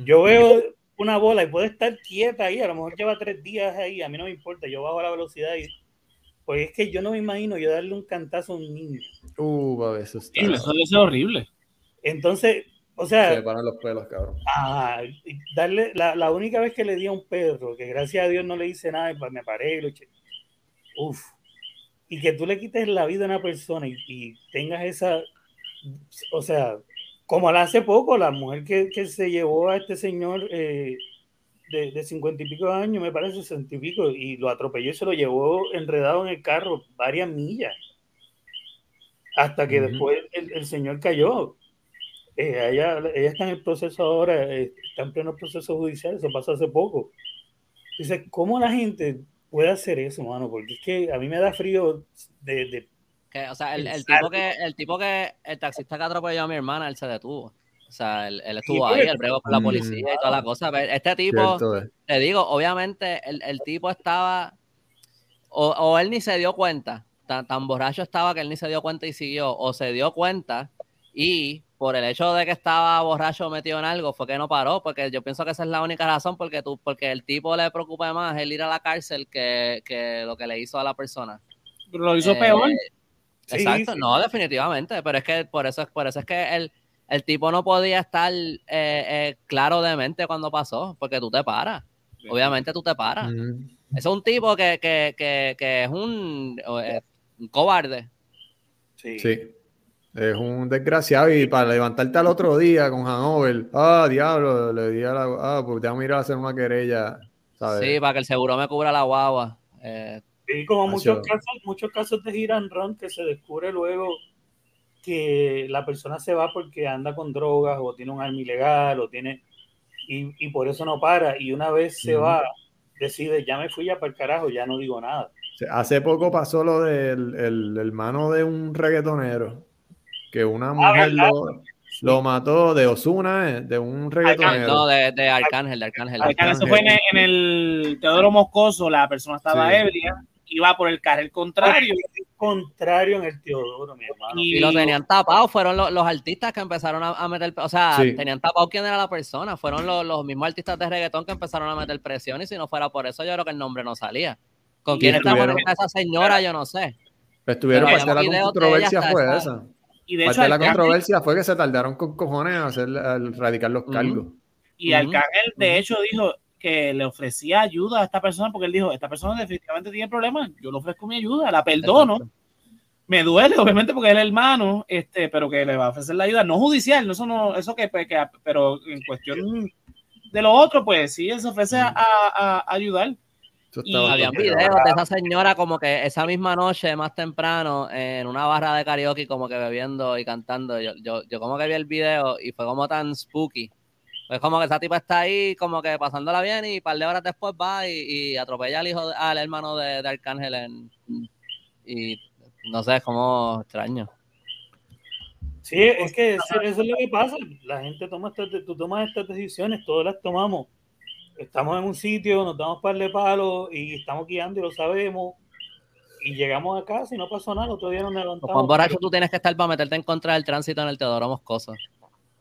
Yo veo una bola y puede estar quieta ahí, a lo mejor lleva tres días ahí, a mí no me importa, yo bajo la velocidad y Pues es que yo no me imagino yo darle un cantazo a un niño. Uh, eso está. Eso es horrible. Entonces, o sea. Se paran los pelos, cabrón. Ah, darle, la, la, única vez que le di a un perro, que gracias a Dios no le hice nada, me paré y lo eché. Uf. Y que tú le quites la vida a una persona y, y tengas esa. O sea, como la hace poco, la mujer que, que se llevó a este señor eh, de cincuenta y pico de años, me parece sesenta y pico, y lo atropelló y se lo llevó enredado en el carro varias millas. Hasta que después el, el, señor cayó. Eh, ella, ella, está en el proceso ahora, eh, está en pleno proceso judicial, eso pasó hace poco. Dice, ¿cómo la gente puede hacer eso, mano? Porque es que a mí me da frío de, de que, o sea, el, el, tipo que, el tipo que, el taxista que atropelló a mi hermana, él se detuvo. O sea, él, él estuvo ahí, el brego con la policía y toda la cosa. Este tipo, te digo, obviamente, el, el tipo estaba, o, o, él ni se dio cuenta, tan, tan borracho estaba que él ni se dio cuenta y siguió, o se dio cuenta y por el hecho de que estaba borracho metido en algo fue que no paró, porque yo pienso que esa es la única razón, porque tú, porque el tipo le preocupa más el ir a la cárcel que, que lo que le hizo a la persona. Pero lo hizo eh, peor. Exacto, sí, sí. no, definitivamente, pero es que por eso, por eso es que el, el tipo no podía estar eh, eh, claro de mente cuando pasó, porque tú te paras. Obviamente tú te paras. Mm. Es un tipo que, que, que, que es un, eh, un, cobarde. Sí. sí. Es un desgraciado y para levantarte al otro día con Hanover, ah, diablo, le di a la, ah, pues déjame ir a hacer una querella, ¿sabes? Sí, para que el seguro me cubra la guagua. Eh, sí, como muchos casos, muchos casos de hit and run que se descubre luego que la persona se va porque anda con drogas o tiene un arma ilegal o tiene y, y por eso no para y una vez se uh -huh. va decide ya me fui ya para el carajo ya no digo nada hace poco pasó lo del el, hermano de un reggaetonero que una mujer ah, lo, lo, mató de Osuna de un reggaetonero no de, de Arcángel de Arcángel, Arcángel. eso fue en, en, el Teodoro Moscoso la persona estaba sí. ebria iba por el carril contrario. El contrario en el Teodoro, mi hermano. Y, y lo tenían tapado, fueron los, los artistas que empezaron a, a meter, o sea, sí. tenían tapado quién era la persona, fueron los, los, mismos artistas de reggaetón que empezaron a meter presión y si no fuera por eso yo creo que el nombre no salía. ¿Con quién estaba esa señora? Yo no sé. Estuvieron parte de la controversia fue esa. Y de parte hecho, de la controversia fue que se tardaron con cojones a hacer, a radicar los cargos. Uh -huh. Y Arcángel, uh -huh. de hecho, dijo, que le ofrecía ayuda a esta persona porque él dijo, esta persona definitivamente tiene problemas, yo le ofrezco mi ayuda, la perdono. Exacto. Me duele, <laughs> obviamente, porque es el hermano, este, pero que le va a ofrecer la ayuda, no judicial, no eso no, eso que, que pero en cuestión de lo otro, pues sí, él se ofrece a, a, a ayudar. Y había videos de esa señora como que esa misma noche, más temprano, en una barra de karaoke, como que bebiendo y cantando. Yo, yo, yo como que vi el video y fue como tan spooky pues como que esa tipa está ahí, como que pasándola bien, y un par de horas después va y, y atropella al hijo, de, al hermano de, de Arcángel. En, y no sé, es como extraño. Sí, es que eso, eso, es lo que pasa. La gente toma estas, tú tomas estas decisiones, todas las tomamos. Estamos en un sitio, nos damos par de palos y estamos guiando y lo sabemos. Y llegamos a casa y no pasó nada, otro día nos levantamos. Con borracho tú tienes que estar para meterte en contra del tránsito en el Teodoro Moscoso.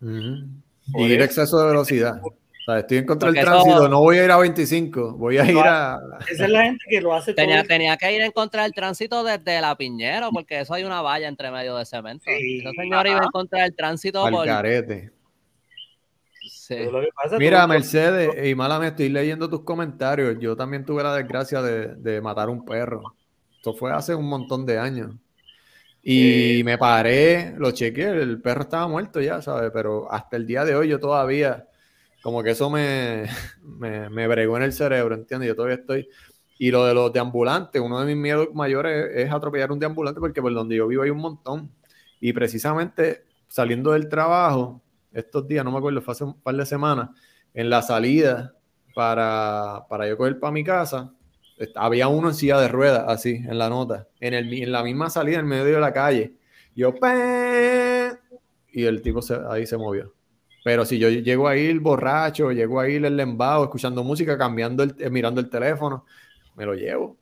Uh -huh. Y ir exceso de velocidad. O sea, estoy en contra del tránsito, eso... no voy a ir a 25, voy a ir a... Esa es la gente que lo hace tenía, todo. Tenía que ir en contra del tránsito desde la Piñero, porque eso hay una valla entre medio de cemento. Sí. Esa señora iba en contra del tránsito Al por... carete. Sí. Mira, Mercedes, y mala me estoy leyendo tus comentarios. Yo también tuve la desgracia de, de matar un perro. Esto fue hace un montón de años. Y eh, me paré, lo chequeé, el perro estaba muerto ya, ¿sabes? Pero hasta el día de hoy yo todavía, como que eso me, <laughs> me, me bregó en el cerebro, ¿entiendes? Yo todavía estoy... Y lo de los deambulantes, uno de mis miedos mayores es atropellar un deambulante porque por donde yo vivo hay un montón. Y precisamente saliendo del trabajo, estos días, no me acuerdo, fue hace un par de semanas, en la salida para, para yo coger para mi casa, había uno en silla de ruedas, así, en la nota, en, el, en la misma salida, en medio de la calle. Yo, y el tipo se, ahí se movió. Pero si yo llego ahí el borracho, llego ahí el lembado, escuchando música, cambiando el, eh, mirando el teléfono, me lo llevo.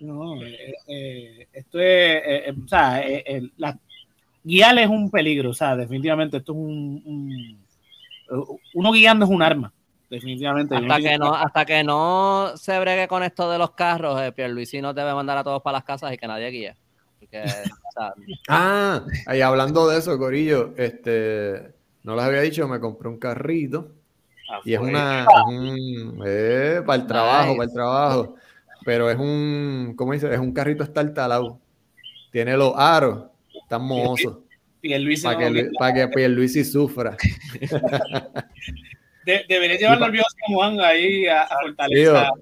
No, eh, eh, esto es, o sea, la, guiar es un peligro, o sea, definitivamente esto es un, un, uno guiando es un arma definitivamente. Hasta que, no, hasta que no se bregue con esto de los carros, eh, Pierluisi nos debe mandar a todos para las casas y que nadie guíe. <laughs> ah, ahí hablando de eso, Corillo, este, no les había dicho, me compré un carrito ah, y es una, eh, para el trabajo, para el trabajo, pero es un, ¿cómo dice? Es un carrito estartalado, tiene los aros, están mohosos. Para que, para que Pierluisi sufra. debería llevarlo al viejo Juan ahí a, a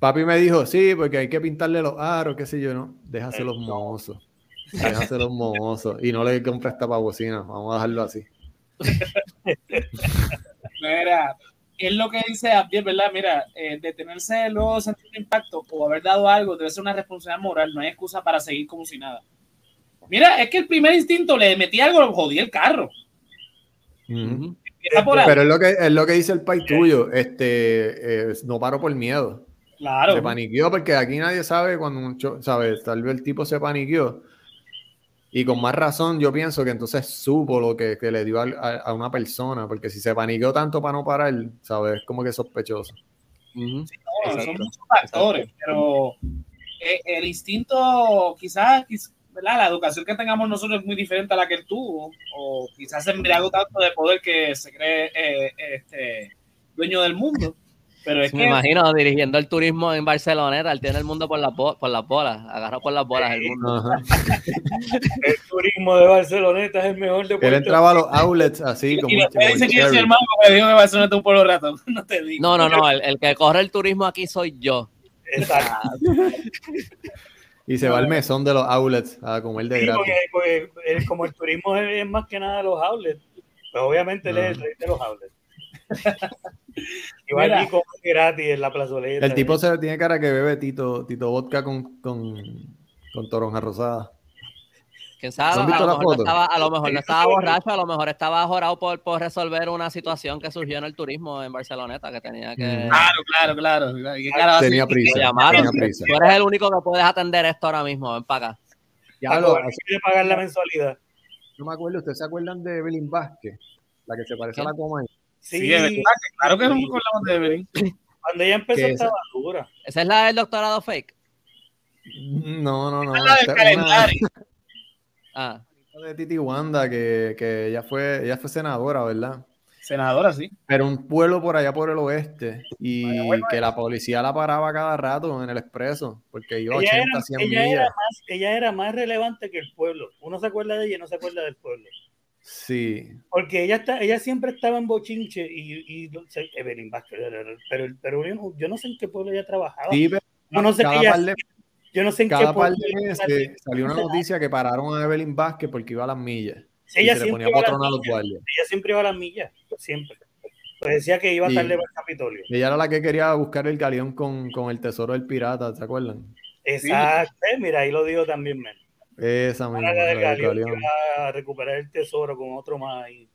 Papi me dijo, sí, porque hay que pintarle los aros, qué sé yo, ¿no? Déjase los mozos. Déjase los mozos. Y no le compre esta pavocina. Vamos a dejarlo así. Mira, es lo que dice Abdiel, ¿verdad? Mira, eh, detenerse luego sentir impacto o haber dado algo debe ser una responsabilidad moral. No hay excusa para seguir como si nada. Mira, es que el primer instinto le metí algo, lo jodí el carro. Pero es lo que es lo que dice el país tuyo. Este eh, no paro por miedo. Claro. Se paniqueó porque aquí nadie sabe cuando mucho, ¿sabes? Tal vez el tipo se paniqueó. Y con más razón, yo pienso que entonces supo lo que, que le dio a, una persona, porque si se paniqueó tanto para no parar, ¿sabes? Como que sospechoso. sí, son muchos factores, pero eh, el instinto quizás, la educación que tengamos nosotros es muy diferente a la que él tuvo, o quizás se embriagó tanto de poder que se cree eh, este, dueño del mundo. Pero es Me imagino dirigiendo el turismo en Barcelona, él tiene el mundo por, la, por las bolas, agarró por las bolas el mundo. <laughs> el turismo de Barceloneta es el mejor de Él entraba a los outlets así como. Y después dice que yo soy hermano porque dijo que Barcelona un pueblo rato. <laughs> No te digo. No, no, no, el, el, que corre el turismo aquí soy yo. Exacto. <laughs> Y se va al mesón de los outlets a comer de gratis. Porque, como el turismo es, más que nada los outlets, pues obviamente él es el rey de los outlets. Igual aquí como gratis en la plazoleta. El tipo se tiene cara que bebe Tito, Tito vodka con, con, con toronja rosada. ¿Quién sabe? A lo, mejor no estaba, a lo mejor no estaba borracho, a lo mejor estaba jorado por, por resolver una situación que surgió en el turismo en Barceloneta, que tenía que... Mm. Claro, claro, claro. Tenía prisa, tenía prisa. Tú eres el único que puedes atender esto ahora mismo, ven para acá. Ya lo, quiere pagar la mensualidad. No me acuerdo, ¿ustedes se acuerdan de Evelyn Vázquez? La que se parece a la coma Sí, sí claro que es un colado de Evelyn. Cuando ella empezó estaba dura. ¿Esa es la del doctorado fake? No, no, no. es la del calendario. Ah. De Titi Wanda, que, que ella, fue, ella fue senadora, ¿verdad? Senadora, sí. Pero un pueblo por allá por el oeste y que la policía la paraba cada rato en el expreso porque iba ella 80, era, 100 ella Era más, ella era más relevante que el pueblo. Uno se acuerda de ella y no se acuerda del pueblo. Sí. Porque ella está, ella siempre estaba en Bochinche y, y Evelyn Vázquez, pero, pero yo, no sé en qué pueblo ella trabajaba. Sí, pero no, no sé qué ella, yo no sé en Cada qué par de meses salió una noticia que pararon a Evelyn Vázquez porque iba a las millas. Sí, ella, siempre iba a las millas. ella siempre iba a las millas, siempre. Pues decía que iba a tarde para el Capitolio. Ella era la que quería buscar el galeón con, con el tesoro del pirata, ¿se acuerdan? Exacto, eh, mira, ahí lo dijo también, men. Esa misma. La galeón, a recuperar el tesoro con otro más ahí.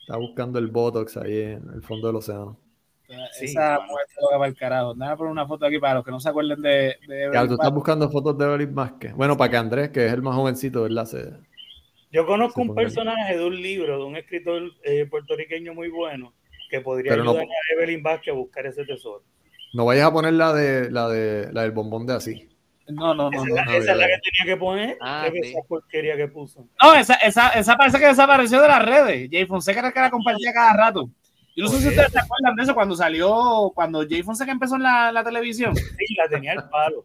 Está buscando el Botox ahí en el fondo del océano. Esa mujer se lo para el carajo. Nada por una foto aquí para los que no se acuerden de. de tú estás buscando fotos de Evelyn Vázquez. Bueno, para que Andrés, que es el más jovencito, ¿verdad? Se, Yo conozco un personaje de un libro de un escritor eh, puertorriqueño muy bueno que podría ayudar a Evelyn Vázquez a buscar ese tesoro. No vayas a poner la de la de la del bombón de así. No, no, no. Esa, es la que tenía que poner. Ah, esa porquería que puso. No, esa, esa, esa parece que desapareció de las redes. Jay Fonseca era que la compartía cada rato. Yo no sé si ustedes se acuerdan de eso cuando salió, cuando Jay Fonseca empezó en la, la televisión. Sí, la tenía el palo.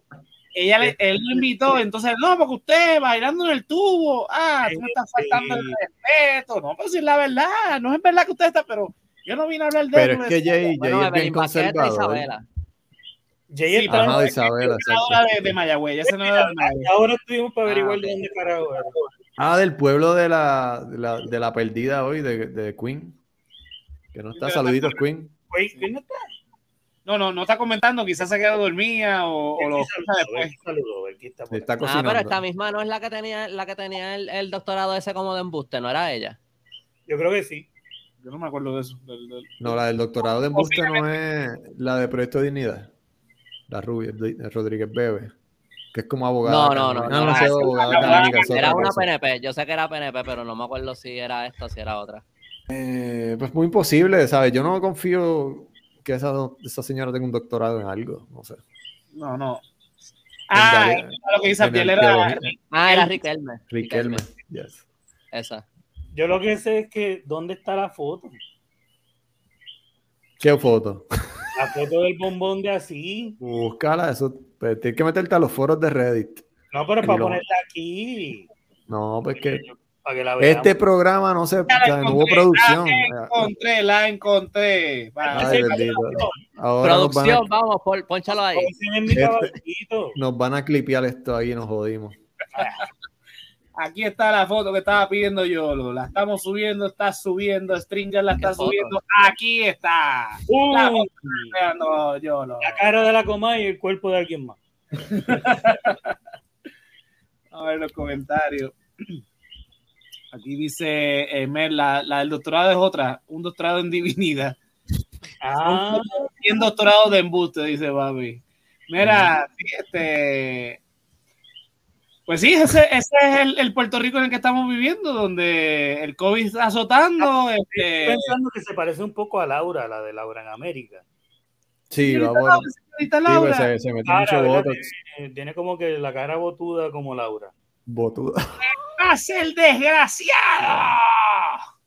Ella le, él lo invitó, entonces, no, porque usted bailando en el tubo, ah, tú me estás faltando el respeto, no, pero si es la verdad, no es verdad que usted está, pero yo no vine a hablar de Pero es que Jay, Jay es bien conservador. Jay sí, Ajá, de Isabela, de, de Mayagüey, ese no era de Mayagüey. Ahora estuvimos para averiguar ah, de dónde carajo era. Ah, del pueblo de la, de la, de la perdida hoy, de, de Queen. Que no está, saluditos, Queen. Queen no está. No, no, no está comentando, quizás se ha quedado dormida o, o lo después. está ah, pero esta misma no es la que tenía, la que tenía el, el, doctorado ese como de embuste, ¿no era ella? Yo creo que sí. Yo no me acuerdo de eso. No, la del doctorado de embuste no es la de Proyecto de Dignidad. La rubia, Rodríguez Bebe. Que es como abogada. No, no, no. no, no, no, no era una PNP. Yo sé que era PNP, pero no me acuerdo si era esto o si era otra. Eh, pues muy imposible, ¿sabes? Yo no confío que esa, esa señora tenga un doctorado en algo, no sé. No, no. Ah, Dalia- lo que dice Abdiel era. Ah, era Riquelme. Riquelme, yes. Esa. Yo lo que sé es que ¿dónde está la foto? ¿Qué foto? La foto del bombón de así. Búscala, eso. Pues, tienes que meterte a los foros de Reddit. No, pero es para No. ponerla aquí. No, pues que Para que la veamos. este programa no se. Ya la no hubo producción. La encontré, la encontré. Va, Ay, Sí, bendito. Ahora nos van, Producción, a, vamos, pon- pónchalo ahí. Este- nos van a clipear esto ahí y nos jodimos. <laughs> Aquí está la foto que estaba pidiendo Yolo. La estamos subiendo, está subiendo. Stringer la está subiendo. Aquí está. La foto que está creando Yolo. la cara de la coma y el cuerpo de alguien más. <laughs> A ver los comentarios. Aquí dice eh, Mer, la, la del doctorado es otra, un doctorado en divinidad. Ah, Y un doctorado de embuste, dice Babi. Mira, sí, este. Pues sí, ese, ese es el, el Puerto Rico en el que estamos viviendo, donde el COVID está azotando. estoy Este, pensando que se parece un poco a Laura, la de Laura en América. Sí, señorita vamos. Laura, señorita Sí, Laura. pues se, se metió Cara, mucho ¿verdad? botox. Tiene, tiene como que la cara botuda como Laura. Botuda. ¡Hace el desgraciado!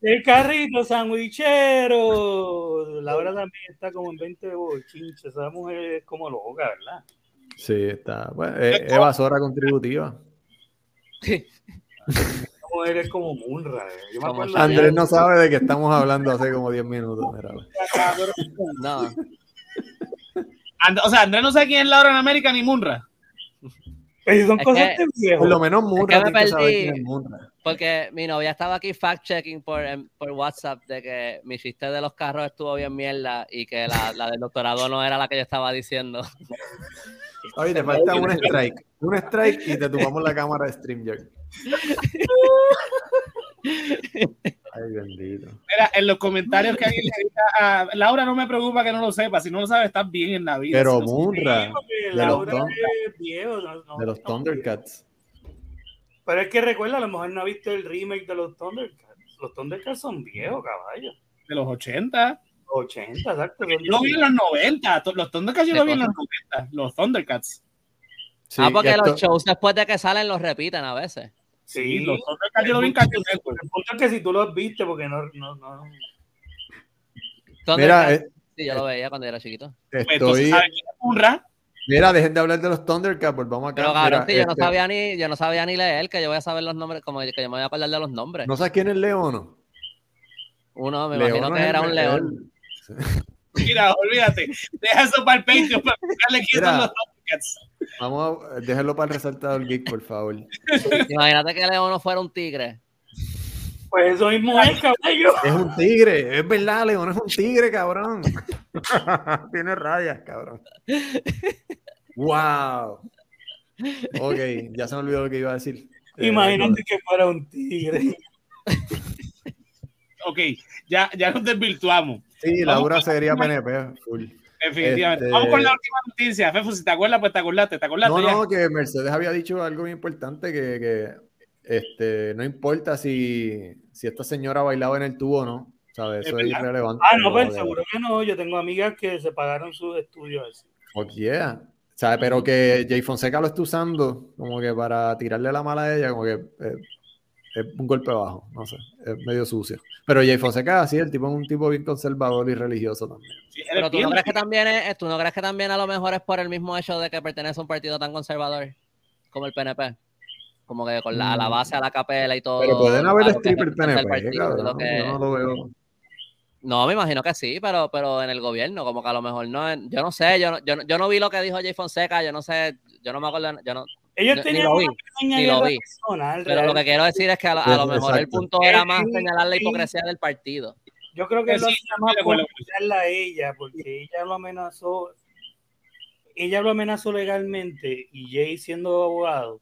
El carrito sandwichero. Laura también está como en 20 bochinches. Esa mujer es como loca, ¿verdad? Sí, está. Bueno, es evasora contributiva. Esa mujer es como Munra. eh. Andrés no sabe de qué estamos hablando hace como 10 minutos. mira. No. And- o sea, Andrés no sabe quién es Laura en América ni Munra. Pero son Es cosas que- de viejo. Por lo menos que me que perdí. quién es Munra. Porque mi novia estaba aquí fact-checking por, por WhatsApp de que mi chiste de los carros estuvo bien mierda y que la, la del doctorado no era la que yo estaba diciendo. <laughs> Oye, te falta un strike. Un strike y te tumbamos la cámara de StreamYard. <laughs> <laughs> Ay, bendito. Mira, en los comentarios que alguien le diga a Laura, no me preocupa que no lo sepa. Si no lo sabes, estás bien en la vida. Pero Si no- Munra, de los, Laura Thun- es viejo, no- no- de los no- Thundercats. Pero es que recuerda, a lo mejor no ha visto el remake de los Thundercats. Los Thundercats son viejos, caballo. de los 80. 80, exacto. Yo lo vi en los 90. to- Los Thundercats yo ¿Qué lo vi en los 90. Los Thundercats. Sí, ah, porque esto- los shows después de que salen los repiten a veces. Sí, Sí, los Thundercats yo lo vi en Cartoon Network. El punto es que si tú los viste, porque no. no, no Mira, eh, sí, yo lo veía cuando era chiquito. Pues entonces, estoy. ¿sabes quién es Munra? Mira, dejen de hablar de los Thundercats, volvamos acá. Pero cabrón, Mira, sí, yo no este, sabía ni, yo no sabía ni leer, que yo voy a saber los nombres, como que yo me voy a acordar de los nombres. ¿No sabes quién es Leono? Uno, me Leono imagino que era un león. Mira, olvídate. Deja eso para el Patreon para explicarle quién Mira. son los Thundercats. Vamos a dejarlo para el resaltador geek, por favor. Imagínate que León no fuera un tigre. Pues eso mismo es, caballo. Es un tigre, es verdad, León es un tigre, cabrón. <laughs> Tiene rayas, cabrón. Wow. Ok, ya se me olvidó lo que iba a decir. Eh, Imagínate que fuera un tigre. Ok, ya, ya nos desvirtuamos. Sí, Laura sería PNP, full. Definitivamente. Este- Vamos con la última noticia. Fefo, si te acuerdas, pues te acordaste. ¿Te acordaste No, ya? no, que Mercedes había dicho algo muy importante, que, que, este, no importa si, si esta señora bailaba en el tubo o no, ¿sabes? Eso Es es, irrelevante. Ah, no, pues seguro que no. Yo tengo amigas que se pagaron sus estudios así. Fuck yeah. ¿Sabes? Pero que Jay Fonseca lo está usando como que para tirarle la mala a ella, como que eh, es un golpe bajo, no sé, es medio sucio. Pero Jay Fonseca, sí, el tipo es un tipo bien conservador y religioso también. Sí, Pero tú no crees que también es, tú no crees que también a lo mejor es por el mismo hecho de que pertenece a un partido tan conservador como el PNP. Como que con la, a la base, a la capela y todo. Pero pueden haber stripper PNP, partido, que- yo no lo veo. No, me imagino que sí, pero, pero en el gobierno, como que a lo mejor no. Yo no sé, yo no, yo, no- yo no vi lo que dijo Jay Fonseca, yo no sé, yo no me acuerdo, yo no, Ellos tenían una pequeña ni lo vi. personal. pero lo que quiero decir es que a, lo- a lo mejor el punto era más señalar la sí. hipocresía del partido. Yo creo que Eh, lo hacía más por a ella, porque ella lo amenazó. Ella lo amenazó legalmente y Jay, siendo abogado,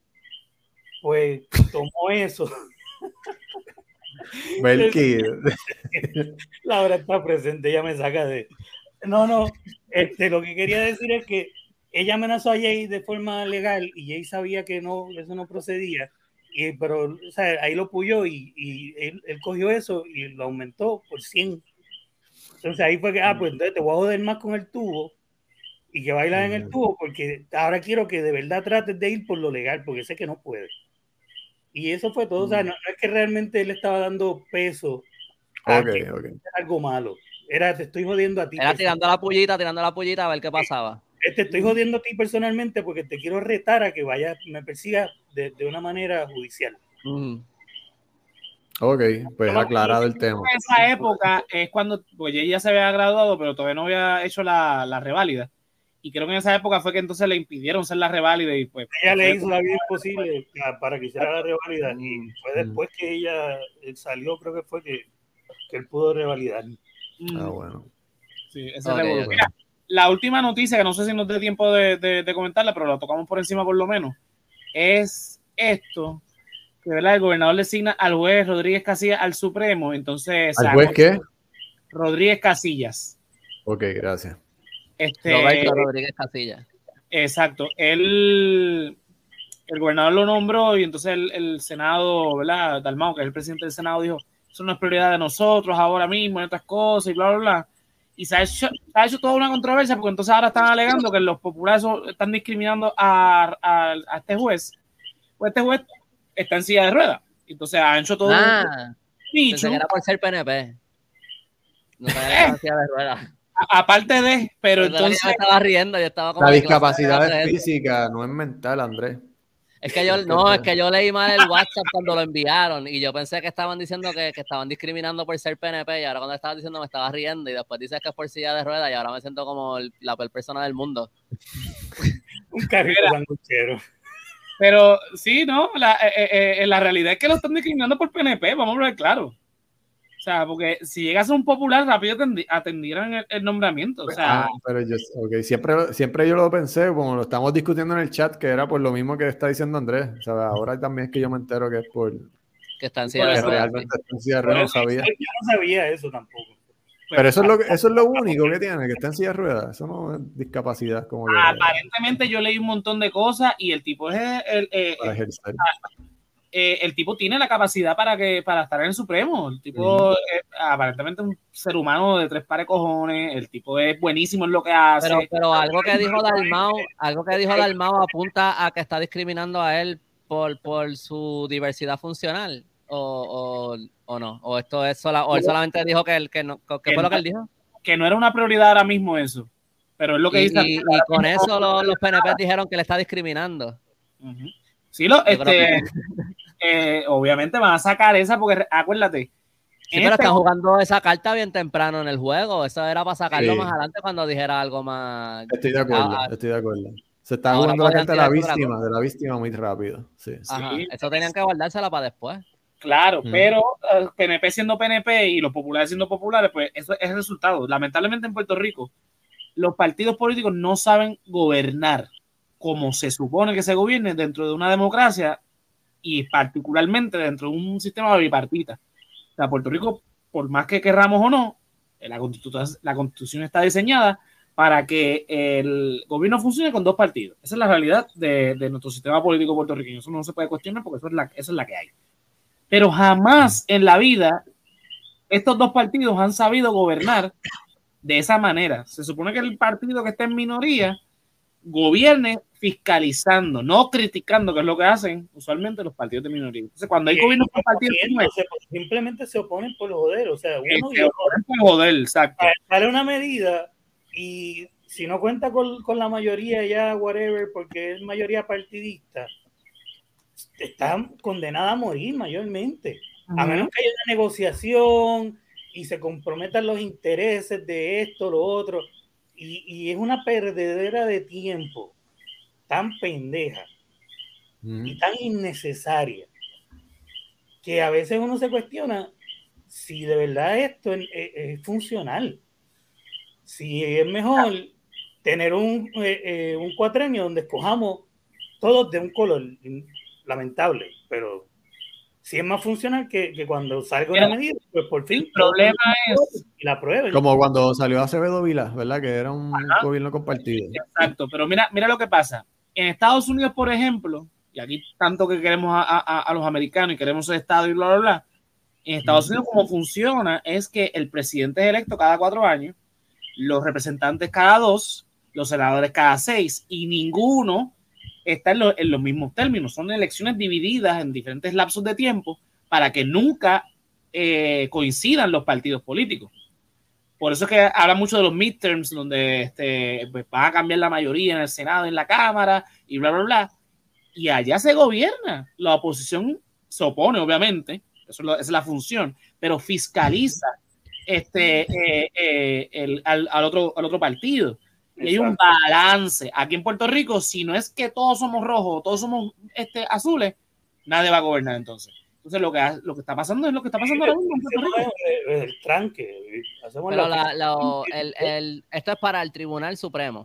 pues tomó eso. <laughs> <laughs> Laura está presente, ella me saca de. No, no, este, lo que quería decir es que ella amenazó a Jay de forma legal y Jay sabía que no, eso no procedía Y, pero o sea, ahí lo puyó y, y él, él, cogió eso y lo aumentó por 100. Entonces ahí fue que, ah, pues entonces te voy a joder más con el tubo y que bailas en el tubo porque ahora quiero que de verdad trates de ir por lo legal porque sé que no puedes. Y eso fue todo, o sea, no, no, es que realmente él estaba dando peso a okay, okay. algo malo. Era, te estoy jodiendo a ti. Era tirando la pullita, tirando la pullita a ver qué pasaba. Te estoy jodiendo a ti personalmente porque te quiero retar a que vaya, me persiga de, de una manera judicial. Mm. Ok, pues no, aclarado el tema. En esa época es cuando, pues ella ya se había graduado, pero todavía no había hecho la, la reválida. Y creo que en esa época fue que entonces le impidieron ser la reválida y pues... Ella le hizo la vida imposible para que hiciera la reválida y fue después que ella salió, creo que fue que, que él pudo revalidar. Ah, bueno. Sí, ese okay, okay. Mira, la última noticia, que no sé si nos dé tiempo de, de, de, comentarla, pero la tocamos por encima por lo menos, es esto, que ¿verdad? el gobernador designa al juez Rodríguez Casillas al Supremo, entonces... ¿Al juez qué? Rodríguez Casillas. Ok, gracias. Este, Roberto Rodríguez Casillas. Exacto. Él, el gobernador lo nombró y entonces el, el Senado, ¿verdad? Dalmau, que es el presidente del Senado, dijo, eso no es prioridad de nosotros ahora mismo, en otras cosas y bla, bla, bla. Y se ha, hecho, se ha hecho toda una controversia porque entonces ahora están alegando que los populares están discriminando a, a, a este juez. Pues este juez está en silla de ruedas. Entonces han hecho todo ah, un dicho. era por ser PNP. No en silla de ruedas. Aparte de, pero, pero entonces. Yo estaba riendo, yo estaba como La discapacidad es física, no es mental, Andrés. Es que yo, no, es que yo leí mal el WhatsApp cuando lo enviaron y yo pensé que estaban diciendo que, que, estaban discriminando por ser PNP y ahora cuando estaban diciendo me estaba riendo y después dices que es por silla de ruedas y ahora me siento como el, la peor persona del mundo. <laughs> Un carrito sanguchero. Pero sí, ¿no? La, eh, eh, la realidad es que lo están discriminando por PNP, vamos a ver claro. O sea, porque si llegas a un popular, rápido atendieran el, el nombramiento. O sea, ah, pero yo, okay. siempre, siempre yo lo pensé, como lo estamos discutiendo en el chat, que era por lo mismo que está diciendo Andrés. O sea, ahora también es que yo me entero que es por. Que está en silla de realmente está en no sabía. Yo no sabía eso tampoco. Pero, pero eso, es lo, eso es lo único que tiene, que está en silla de ruedas. Eso no es discapacidad. Como que, aparentemente yo leí un montón de cosas y el tipo es el. el, el, el eh, el tipo tiene la capacidad para que para estar en el Supremo. El tipo es aparentemente un ser humano de tres pares cojones. El tipo es buenísimo en lo que hace. Pero, pero algo que dijo Dalmau, algo que dijo Dalmau apunta a que está discriminando a él por, por su diversidad funcional. O, o, o no, o esto es sola, o él solamente dijo que, él, que no, ¿qué fue lo que él dijo? Que no era una prioridad ahora mismo eso. Pero es lo que y, dice. Y, y con eso los, los PNP dijeron que le está discriminando. Uh -huh. Sí, lo, este, eh, obviamente van a sacar esa porque acuérdate. Sí, pero este... están jugando esa carta bien temprano en el juego. Eso era para sacarlo sí. más adelante cuando dijera algo más. Estoy de acuerdo, ah, estoy de acuerdo. Se está jugando la carta de la víctima, de la víctima muy rápido. Sí, Ajá, sí. Eso tenían que guardársela para después. Claro, mm. pero uh, PNP siendo PNP y los populares siendo populares, pues eso es el resultado. Lamentablemente en Puerto Rico, los partidos políticos no saben gobernar como se supone que se gobierne dentro de una democracia y particularmente dentro de un sistema bipartita. O sea, Puerto Rico, por más que querramos o no, la constitución, la constitución está diseñada para que el gobierno funcione con dos partidos. Esa es la realidad de, de nuestro sistema político puertorriqueño. Eso no se puede cuestionar porque eso es, la, eso es la que hay. Pero jamás en la vida estos dos partidos han sabido gobernar de esa manera. Se supone que el partido que está en minoría gobierne fiscalizando, no criticando, que es lo que hacen usualmente los partidos de minoría. Entonces, cuando hay gobiernos por partidos simplemente se oponen por joder, o sea, uno se oponen por joder, exacto. Sale una medida y si no cuenta con, con, la mayoría ya, whatever, porque es mayoría partidista, está condenada a morir mayormente. Uh -huh. A menos que haya una negociación y se comprometan los intereses de esto, lo otro y, y, es una perdedera de tiempo tan pendeja mm. y tan innecesaria que a veces uno se cuestiona si de verdad esto es, es, es funcional. Si es mejor tener un, eh, eh, un cuatrenio donde escojamos todos de un color lamentable, pero si es más funcional que, que cuando salga una medida, pues por fin. El problema es. Y la prueba. Como cuando salió Acevedo Vila, ¿verdad? Que era un Ajá. gobierno compartido. Exacto, pero mira, mira lo que pasa. En Estados Unidos, por ejemplo, y aquí tanto que queremos a, los americanos y queremos el Estado y bla, bla, bla, en Estados Unidos como funciona es que el presidente es electo cada cuatro años, los representantes cada dos, los senadores cada seis, y ninguno está en, en los mismos términos. Son elecciones divididas en diferentes lapsos de tiempo para que nunca eh, coincidan los partidos políticos. Por eso es que habla mucho de los midterms, donde este, pues, va a cambiar la mayoría en el Senado, en la Cámara, y bla, bla, bla. Y allá se gobierna. La oposición se opone, obviamente, eso es la función, pero fiscaliza este, eh, eh, el, al, otro, al otro partido. Y hay un balance. Aquí en Puerto Rico, si no es que todos somos rojos, todos somos este, azules, nadie va a gobernar entonces. Entonces, lo que, lo que está pasando es lo que está pasando ahora mismo El tranque. Pero el, el, esto es para el Tribunal Supremo.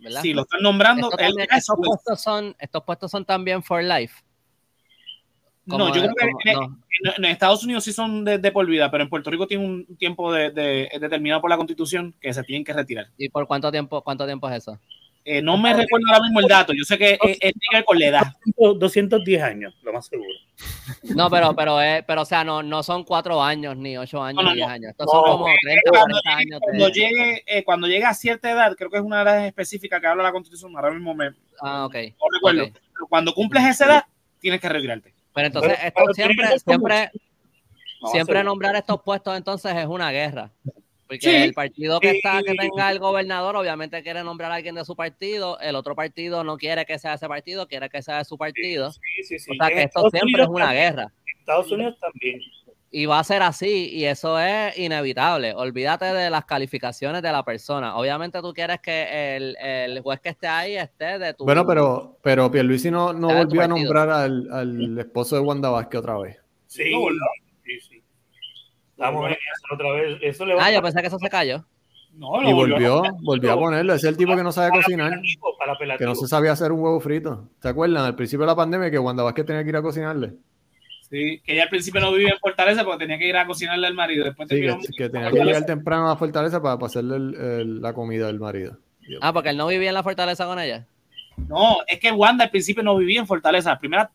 ¿verdad? Sí, lo están nombrando. estos, puestos son, estos puestos son también for life. No, yo creo que en, Estados Unidos sí son de, por vida, pero en Puerto Rico tiene un tiempo de, determinado por la Constitución que se tienen que retirar. ¿Y por cuánto tiempo, cuánto tiempo es eso? Eh, no me recuerdo ahora mismo el dato, yo sé que es, es con la edad. 210 años, lo más seguro. No, pero, pero, pero o sea, no, no son cuatro años, ni ocho años, ni diez años. Estos son como 30, 40 años. Cuando, llegue, eh, cuando llegue a cierta edad, creo que es una edad específica que habla la Constitución, ahora mismo me. Ah, ok. No recuerdo. Cuando cumples esa edad, tienes que retirarte. Pero entonces, esto siempre, siempre, siempre nombrar estos puestos entonces es una guerra. Porque el partido que está, que tenga el gobernador, obviamente quiere nombrar a alguien de su partido, el otro partido no quiere que sea ese partido, quiere que sea de su partido. Sí, o sea que esto siempre es una guerra. Estados Unidos también. Y va a ser así, y eso es inevitable. Olvídate de las calificaciones de la persona. Obviamente tú quieres que el, el juez que esté ahí esté de tu. Bueno, pero, pero Pierluisi no, no volvió a nombrar al, al, esposo de Wanda Vázquez otra vez. Sí, sí, sí. Estamos en eso otra vez. Eso le ah, yo pensé que eso se cayó. No, y volvió, volvió a ponerlo. Ese es el tipo que no sabe cocinar. Que no se sabía hacer un huevo frito. ¿Te acuerdan? Al principio de la pandemia que Wanda Vázquez tenía que ir a cocinarle. Sí, que ella al principio no vivía en Fortaleza porque tenía que ir a cocinarle al marido. Después sí, que, tenía que llegar temprano a Fortaleza para, para hacerle la comida del marido. Ah, porque él no vivía en la Fortaleza con ella. No, es que Wanda al principio no vivía en Fortaleza. Las primeras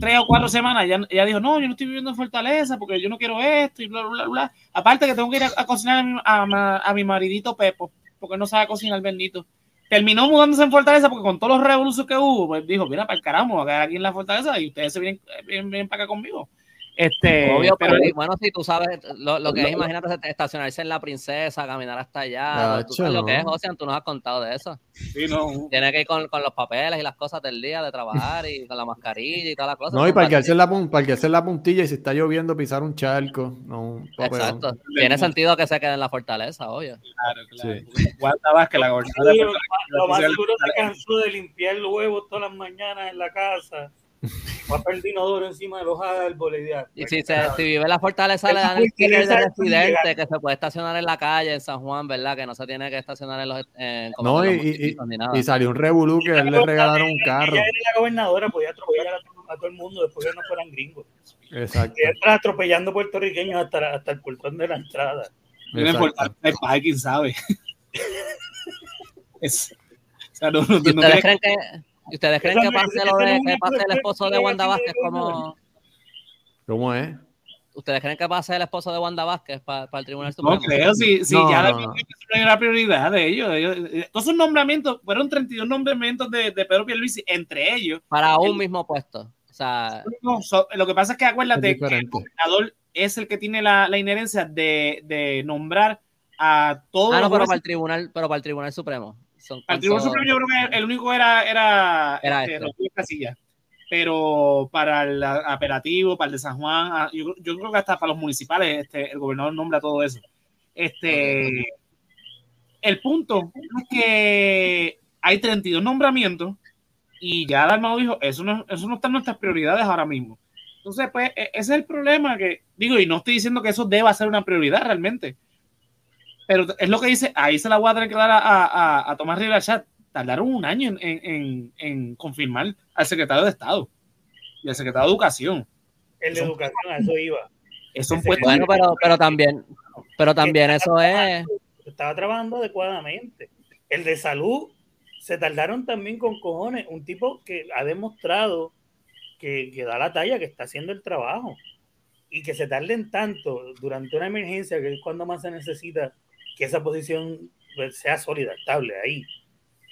tres o cuatro semanas ella, ella, dijo, no, yo no estoy viviendo en Fortaleza porque yo no quiero esto y bla, bla, bla. Aparte que tengo que ir a, cocinar a mi, a, mi, maridito Pepo porque no sabe cocinar bendito. Terminó mudándose en Fortaleza porque con todos los revoluciones que hubo, pues dijo, mira, para el carajo, voy aquí en la Fortaleza y ustedes se vienen, vienen para acá conmigo. Este, Obvio, pero, bueno, si tú sabes lo, que es, imagínate estacionarse en la princesa, caminar hasta allá. tú sabes lo que es, Ocean, tú nos has contado de eso. Sí, no. Tiene que ir con, con, los papeles y las cosas del día de trabajar y con la mascarilla y todas las cosas. No, y para que, hacer la, para que hacer la puntilla y si está lloviendo pisar un charco. No, Exacto. Tiene sentido que se quede en la fortaleza, obvio. Claro, claro. Sí. que la gobernadora. Lo más seguro se cansó de limpiar los huevos todas las mañanas en la casa va a perder inodoro encima de los árboles. Y si, se, si vive en la fortaleza, le dan el ticket de residente que se puede estacionar en la calle en San Juan, ¿verdad? Que no se tiene que estacionar en los. En, no, y, y, salió un revolú que él le regalaron un carro. Ella era la gobernadora, podía atropellar a, todo el mundo después que no fueran gringos. Exacto. Ella estaba atropellando puertorriqueños hasta, hasta el portón de la entrada. Tiene el quién sabe. <laughs> es, o sea, no, no, ¿Ustedes creen que.? ¿Y ustedes creen que pase lo de que pase el esposo de Wanda Vázquez como. ¿Cómo es? ¿Ustedes creen que pase el esposo de Wanda Vázquez para, el Tribunal Supremo? No creo, si, si ya la, no. la prioridad de ellos. Todos esos nombramientos, fueron 32 nombramientos de, de Pedro Pierluisi, entre ellos. Para un mismo puesto. O sea, lo que pasa es que acuérdate que el gobernador es el que tiene la, la inherencia de, de, nombrar a todos. Ah, no, pero para el tribunal, pero para el Tribunal Supremo. Al Tribunal Supremo yo creo que el único era, era, era este, Pero para el operativo, para el de San Juan, ah, yo, yo, creo que hasta para los municipales, este, el gobernador nombra todo eso. Este, el punto es que hay 32 nombramientos y ya el armado dijo, eso no, eso no está en nuestras prioridades ahora mismo. Entonces, pues, e, ese es el problema que, digo, y no estoy diciendo que eso deba ser una prioridad realmente, pero es lo que dice, ahí se la voy a tener que dar a, a, a Tomás Rivera Chat. Tardaron un año en, en, en, confirmar al secretario de Estado y al secretario de Educación. El de Educación, a eso iba. Eso bueno, pero, pero también, pero también eso es. Estaba trabajando adecuadamente. El de salud se tardaron también con cojones. Un tipo que ha demostrado que, que da la talla, que está haciendo el trabajo. Y que se tarden tanto durante una emergencia, que es cuando más se necesita que esa posición pues, sea sólida, estable ahí.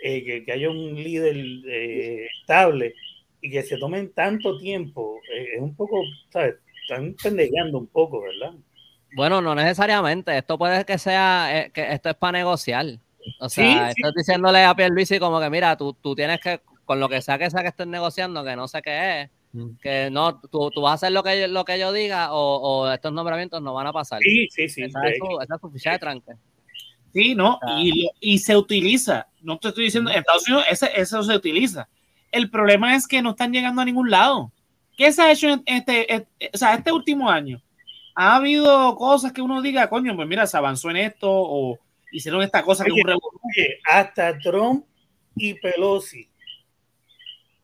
Eh, que, que, haya un líder eh, estable y que se tomen tanto tiempo, eh, es un poco, ¿sabes? Están pendejeando un poco, ¿verdad? Bueno, no necesariamente. Esto puede que sea, eh, que esto es para negociar. O sea, sí, estás diciéndole a Pierluisi como que, mira, tú, tú tienes que, con lo que sea que sea que estés negociando, que no sé qué es, mm. que no, tú, tú, vas a hacer lo que, lo que yo diga o, o, estos nombramientos no van a pasar. Sí, sí, sí. Esa, es, su, esa es su ficha de tranque. Sí, no, y, y, se utiliza. No te estoy diciendo, en Estados Unidos ese, eso se utiliza. El problema es que no están llegando a ningún lado. ¿Qué se ha hecho en este, este, o sea, este último año? ¿Ha habido cosas que uno diga, coño, pues mira, se avanzó en esto o hicieron esta cosa que oye, un oye, hasta Trump y Pelosi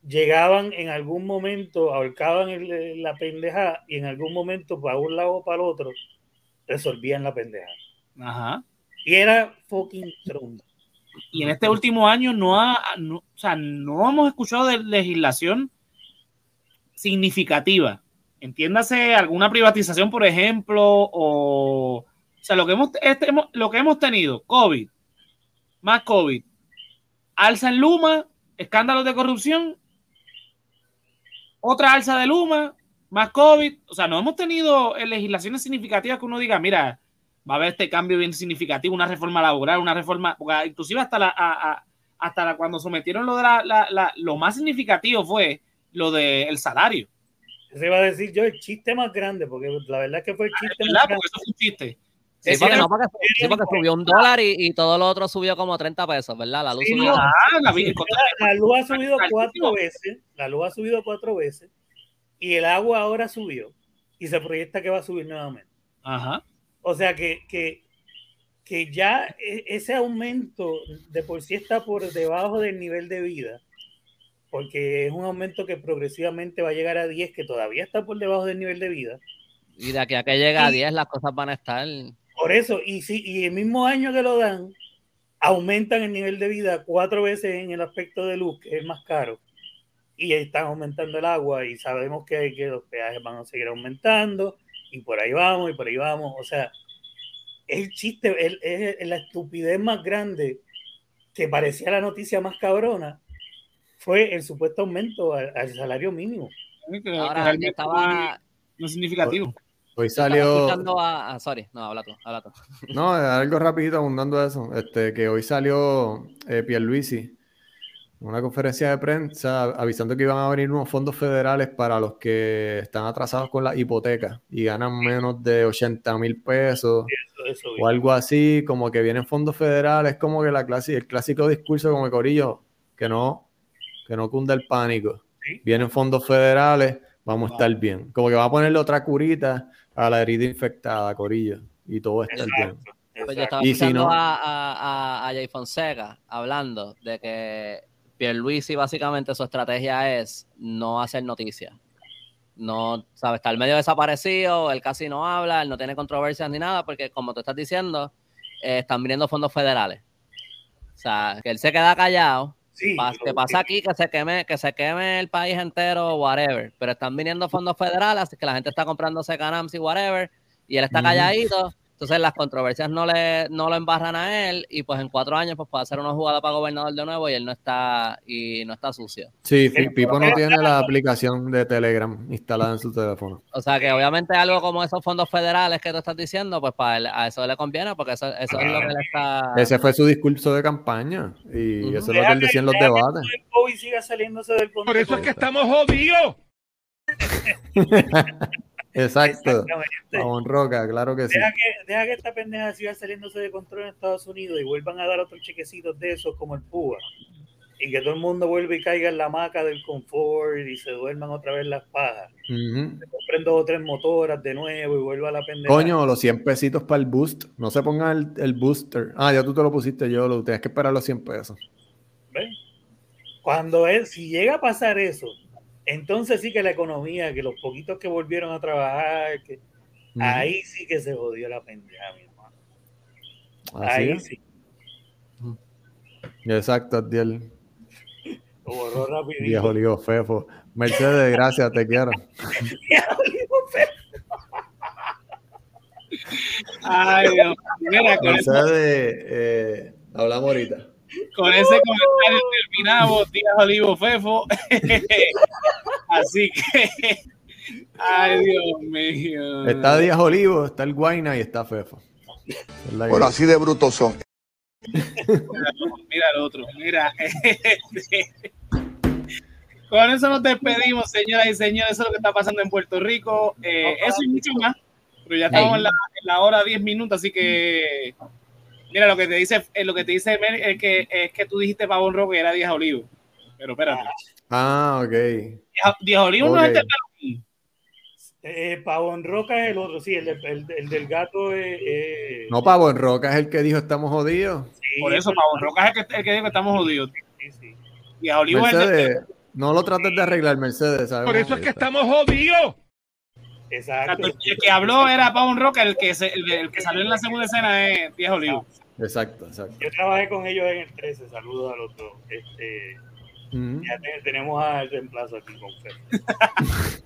llegaban en algún momento, ahorcaban el, la pendeja y en algún momento para un lado o para el otro resolvían la pendeja. Ajá. Y era fucking Trump. Y en este último año no ha, o sea, no hemos escuchado de legislación significativa. Entiéndase alguna privatización, por ejemplo, o, o sea, lo que hemos, este, lo que hemos tenido, COVID, más COVID, alza en Luma, escándalos de corrupción, otra alza de Luma, más COVID, o sea, no hemos tenido legislaciones significativas que uno diga, mira, va a haber este cambio bien significativo, una reforma laboral, una reforma, porque inclusive hasta la, a, a, hasta la, cuando sometieron lo de la, la, la, lo más significativo fue lo del de salario. Se iba a decir yo el chiste más grande, porque la verdad es que fue el chiste ¿verdad? más grande. Porque eso fue un chiste. Sí, porque, no, porque, sí, porque subió un dólar y, y, todo lo otro subió como 30 pesos, ¿verdad? La luz sí, subió. No, ah, la, la, la, luz ha subido cuatro veces, la luz ha subido cuatro veces y el agua ahora subió y se proyecta que va a subir nuevamente. Ajá. O sea que, que, que ya ese aumento de por sí está por debajo del nivel de vida, porque es un aumento que progresivamente va a llegar a 10, que todavía está por debajo del nivel de vida. Y de aquí a que llegue a 10 las cosas van a estar... Por eso, y, si, y el mismo año que lo dan, aumentan el nivel de vida cuatro veces en el aspecto de luz, que es más caro, y están aumentando el agua y sabemos que, que los peajes van a seguir aumentando y por ahí vamos y por ahí vamos. O sea, el chiste, es el, el, la estupidez más grande que parecía la noticia más cabrona fue el supuesto aumento al, al salario mínimo. Ahora, estaba... No significativo. Hoy salió. A, a, sorry, no, habla tú, habla tú. No, algo rapidito abundando eso. Este, que hoy salió eh, Pierluisi una conferencia de prensa avisando que iban a venir unos fondos federales para los que están atrasados con la hipoteca y ganan menos de 80 mil pesos eso, eso, o algo así, como que vienen fondos federales, como que la clase, el clásico discurso como Corillo, que no, que no cunda el pánico. ¿Sí? Vienen fondos federales, vamos a estar bien. Como que va a ponerle otra curita a la herida infectada, Corillo, y todo va a estar bien. Pues yo estaba y si no, a, a, a Jay Fonseca hablando de que Pierluisi básicamente su estrategia es no hacer noticias. No, sabe, está el medio desaparecido, él casi no habla, él no tiene controversias ni nada, porque como tú estás diciendo, eh, están viniendo fondos federales. O sea, que él se queda callado. Sí, que pasa aquí que se queme, que se queme el país entero, whatever. Pero están viniendo fondos federales, así que la gente está comprándose canams y whatever, y él está calladito. Entonces las controversias no le no lo embarran a él y pues en cuatro años pues puede hacer una jugada para gobernador de nuevo y él no está y no está sucio. Sí, Pipo no tiene la aplicación de Telegram instalada en su teléfono. O sea que obviamente algo como esos fondos federales que tú estás diciendo, pues para él, a eso le conviene porque eso, eso es lo que le está... Ese fue su discurso de campaña y uh -huh. eso es lo que él decía en los debates. Que siga saliéndose del Por eso es que estamos jodidos. <laughs> Exacto. Ramón Roca, claro que sí. Deja que, deja que esta pendeja siga saliéndose de control en Estados Unidos y vuelvan a dar otros chequecitos de esos como el PUA. Y que todo el mundo vuelva y caiga en la maca del confort y se duerman otra vez las pajas. Uh -huh. Se compren dos o tres motoras de nuevo y vuelva a la pendeja. Coño, los 100 pesitos para el boost. No se pongan el, el, booster. Ah, ya tú te lo pusiste yo, lo tienes que esperar los 100 pesos. ¿Ves? Cuando él, si llega a pasar eso, entonces sí que la economía, que los poquitos que volvieron a trabajar, que uh -huh. ahí sí que se jodió la pendeja, mi hermano. Así ahí es. sí. Exacto, Adiel. Lo borró rapidito. Viejo lío fefo. Mercedes, gracias, te quiero. Ay, Dios. Mira, Mercedes, eh, hablamos ahorita. Con ese comentario terminamos, Díaz Olivo Fefo. <laughs> Así que, ay, Dios mío. Está Díaz Olivo, está el Guayna y está Fefo. Que- Bueno, así de brutos son. Mira el otro, mira. este, Con eso nos despedimos, señoras y señores. Eso es lo que está pasando en Puerto Rico. Eh, eso y mucho más. Pero ya estamos en la, en la hora 10 minutos, así que. Mira, lo que te dice, eh, lo que te dice Mel es que, es que tú dijiste Pavón Rojo y era Díaz Olivo. Pero espérate. Ah, ok. Díaz- Díaz Olivo no es el Ok. de Pelín. Eh, Pavón Roca es el otro, sí, el, el- el del gato es. eh, No, Pavo en Roca es el que dijo estamos jodidos. sí, Por eso Pavón Roca es el que, el que dijo que estamos jodidos. sí, sí. Olivo es el de Mercedes, no lo trates de arreglar, Mercedes. sabemos Por eso es que está. estamos jodidos. Exacto. Exacto, El que habló era Pavón Roca, el que, se- el, el que salió en la segunda escena es Díaz Olivo. Exacto, exacto. Yo trabajé con ellos en el 13, saludos a los dos. Este, Ujú. ya te- tenemos al reemplazo aquí con Fer. <laughs>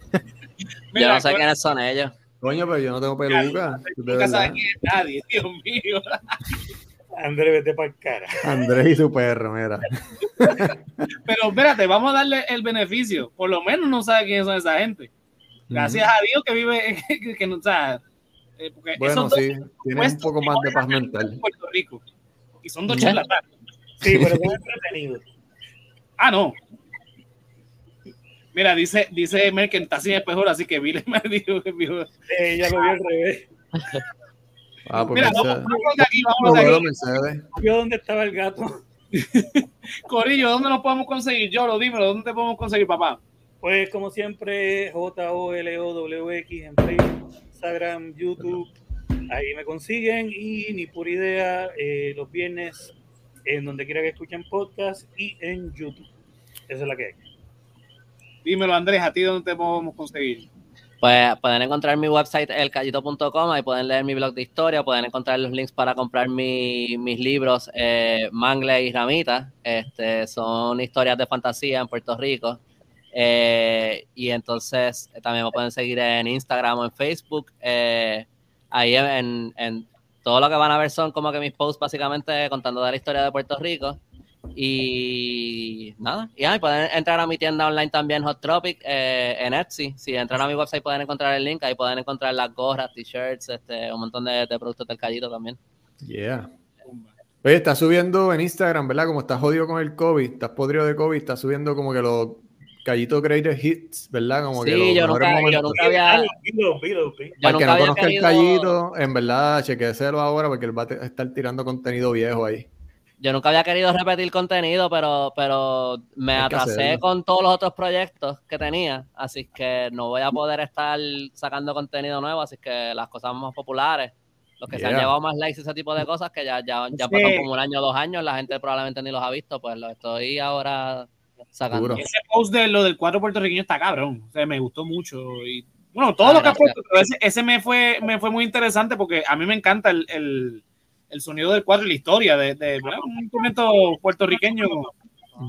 Yo no sé quiénes son ellos. Coño, pero yo no tengo peluca. Nunca sabe verdad. quién es nadie, Dios mío. <laughs> André, vete para el cara. Andrés y su perro, mira. Pero espérate, vamos a darle el beneficio. Por lo menos no sabe quiénes son esa gente. Gracias a Dios que vive, <laughs> que, que no, o sea, eh, porque Bueno, sí, tiene un poco más de paz en mental. Puerto Rico. Y son dos charlatanes. Sí, pero son entretenidos. <laughs> Ah, no. Mira, dice, dice Mel que está sin espejo, así que Vile <laughs> me dijo que vio. Eh, Ella lo vio al revés. Ah, pues Mira, vamos, vamos de aquí, vamos de aquí. Vio dónde estaba el gato. <laughs> Corillo, ¿dónde nos podemos conseguir? Yo lo dímelo, ¿dónde te podemos conseguir, papá? Pues como siempre, J-O-L-O-W-X en Facebook, Instagram, YouTube. Ahí me consiguen y ni por idea eh, los viernes en donde quiera que escuchen podcast y en YouTube. Esa es la que hay. Dímelo, Andrés, ¿a ti dónde te podemos conseguir? Pues pueden encontrar mi website elcallito.com, ahí pueden leer mi blog de historia, pueden encontrar los links para comprar mi- mis libros eh, Mangle y Ramita. Este, son historias de fantasía en Puerto Rico. Eh, y entonces eh, también me pueden seguir en Instagram o en Facebook. Eh, ahí en, en todo lo que van a ver son como que mis posts básicamente contando de la historia de Puerto Rico. Y nada, y ahí pueden entrar a mi tienda online también, Hot Tropic, en Etsy. Si entran a mi website pueden encontrar el link, ahí pueden encontrar las gorras, t-shirts, este, un montón de, de productos del callito también. Yeah. Oye, está subiendo en Instagram, ¿verdad? Como estás jodido con el COVID, estás podrido de COVID, está subiendo como que los callitos greatest hits, ¿verdad? Como que los Sí, yo mejores nunca, yo momentos. nunca había, yo Al que nunca no había conozca querido, el callito, en verdad, chequéselo ahora porque él va a estar tirando contenido viejo ahí. yo nunca había querido repetir contenido, pero, pero me Hay que atrasé con todos los otros proyectos que tenía, así que no voy a poder estar sacando contenido nuevo, así que las cosas más populares, los que se han llevado más likes y ese tipo de cosas, que ya, ya, ya Sí. pasan como un año o dos años, la gente probablemente ni los ha visto, pues los estoy ahora sacando. Duro. Ese post de lo del cuadro puertorriqueño está cabrón. O sea, me gustó mucho. Y, bueno, todo Ah, lo que ha puesto, pero ese, ese me fue, me fue muy interesante porque a mí me encanta el, el, el sonido del cuadro y la historia de, de ¿verdad? un instrumento puertorriqueño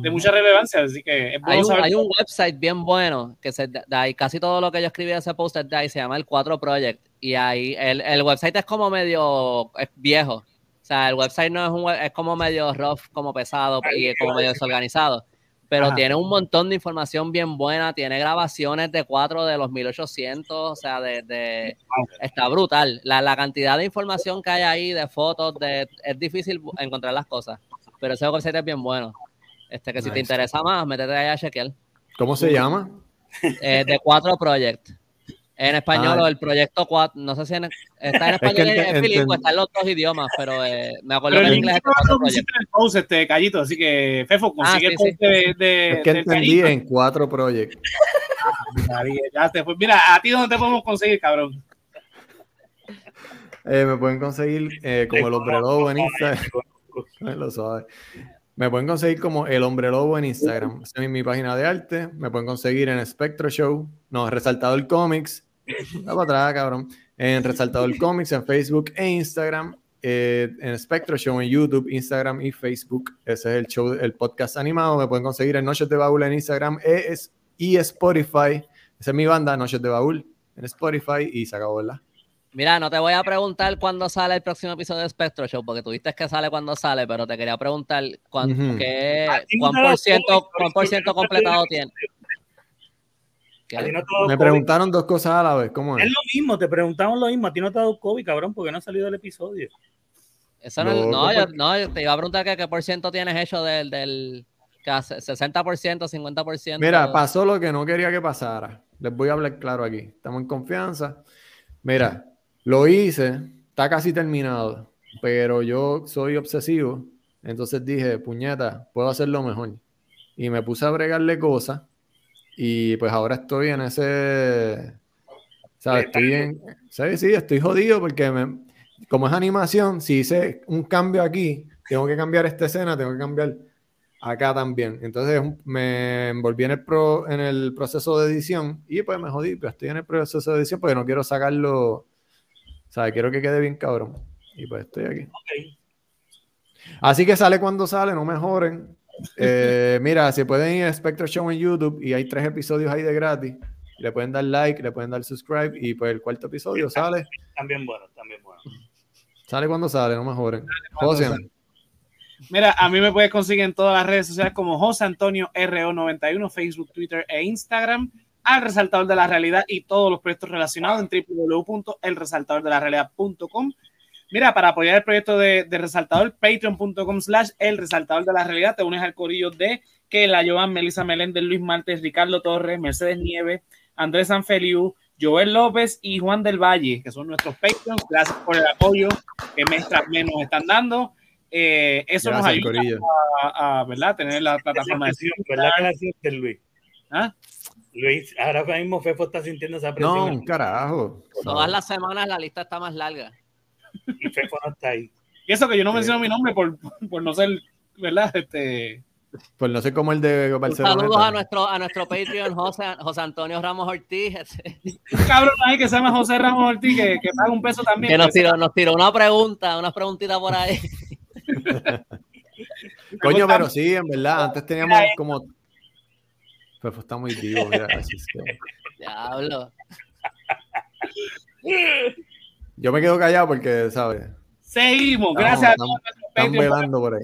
de mucha relevancia. Así que es bueno Hay un, saber. hay un website bien bueno que se de ahí casi todo lo que yo escribí en ese post es de ahí, se llama el 4 Project. Y ahí el, el website es como medio es viejo. O sea, el website no es un web- es como medio rough, como pesado y como medio desorganizado. Pero Ajá. tiene un montón de información bien buena, tiene grabaciones de cuatro de los 1800, o sea, de, de- está brutal. La, la cantidad de información que hay ahí, de fotos, de, es difícil encontrar las cosas. Pero ese website es bien bueno. Este, que si te interesa más, métete ahí a chequear. ¿Cómo se llama? Eh, de cuatro Project. En español, Ah. el proyecto 4, no sé si en- está en español que y en ente- bilingüe, enten- está en los dos idiomas, pero eh, me acuerdo Pero que el en inglés es lo de 4 pusiste Project. en el post, este Callito, así que Fefo, consigue Ah, el sí, de, de- Es que entendí Callito. en cuatro proyectos. María, ya te fue. Mira, a ti dónde te podemos conseguir, cabrón. Eh, me pueden conseguir eh, como el hombre lobo en Instagram. <laughs> Lo sabe. Me pueden conseguir como el hombre lobo en Instagram. Esa es mi página de arte. Me pueden conseguir en Spectro Show. No, Resaltador Comics. Da para atrás, cabrón. En Resaltador Comics en Facebook e Instagram. eh, en Spectro Show en YouTube, Instagram y Facebook. Ese es el show, el podcast animado. Me pueden conseguir en Noches de Baúl en Instagram e, es, y Spotify. Esa es mi banda, Noches de Baúl, en Spotify y se acabó, ¿verdad? Mira, no te voy a preguntar cuándo sale el próximo episodio de Spectro Show, porque tú viste que sale cuando sale, pero te quería preguntar cuán, qué- cuán por ciento, cuán por completado tiene. ¿Qué? A ti no te ha dado Me COVID. preguntaron dos cosas a la vez, ¿cómo Es es? lo mismo, te preguntamos lo mismo. A ti no te ha dado COVID, cabrón, porque no ha salido el episodio. Eso no, no, yo, porque- no, yo te iba a preguntar que qué por ciento tienes hecho del, del que hace 60%, 50%. Mira, pasó lo que no quería que pasara. Les voy a hablar claro aquí. Estamos en confianza. Mira, lo hice, está casi terminado, pero yo soy obsesivo. Entonces dije, puñeta, puedo hacerlo mejor. Y me puse a bregarle cosas. Y pues ahora estoy en ese. ¿Sabes? Estoy en. Sí, sí, estoy jodido porque me- como es animación, si hice un cambio aquí, tengo que cambiar esta escena, tengo que cambiar acá también. Entonces me envolví en el, pro- en el proceso de edición y pues me jodí, pero estoy en el proceso de edición porque no quiero sacarlo, o sea, quiero que quede bien cabrón. Y pues estoy aquí. Así que sale cuando sale, no mejoren. Eh, mira, si pueden ir a Spectre Show en YouTube y hay tres episodios ahí de gratis. Le pueden dar like, le pueden dar subscribe y pues el cuarto episodio sale. También bueno, también bueno. Sale cuando sale, no mejoren. José, Mira, a mí me puedes conseguir en todas las redes sociales como José Antonio RO91, Facebook, Twitter e Instagram, al resaltador de la realidad y todos los proyectos relacionados en www.elresaltadordelarrealidad.com. Mira, para apoyar el proyecto de, de Resaltador, patreon.com slash el resaltador de la realidad, te unes al corillo de que la Joan, Melissa Meléndez, Luis Martes, Ricardo Torres, Mercedes Nieves, Andrés Sanfeliu, Joel López y Juan del Valle, que son nuestros Patreons. Gracias por el apoyo que mes tras mes nos están dando. Eh, eso nos ayuda Corillo. a, a, ¿verdad? tener la plataforma de ¿Verdad que la sientes, Luis? ¿Ah? Luis, ahora mismo Fefo está sintiendo esa No, presión un carajo. Todas las semanas la lista está más larga. Y Fefo no está ahí. Y eso que yo no menciono mi nombre por, por no ser, ¿verdad? Este, Pues no sé cómo el de Barcelona. Saludos a nuestro, a nuestro Patreon, José, José Antonio Ramos Ortiz, <laughs> un cabrón ahí que se llama José Ramos Ortiz, que, que paga un peso también. que nos tiró, nos tiró una pregunta, unas preguntitas por ahí. <laughs> Coño, pero sí, en verdad, antes teníamos como. Pues está muy vivo, que- Diablo. <laughs> Yo me quedo callado porque, ¿sabes? Seguimos, Estamos- gracias a todos nuestros por velando por ahí.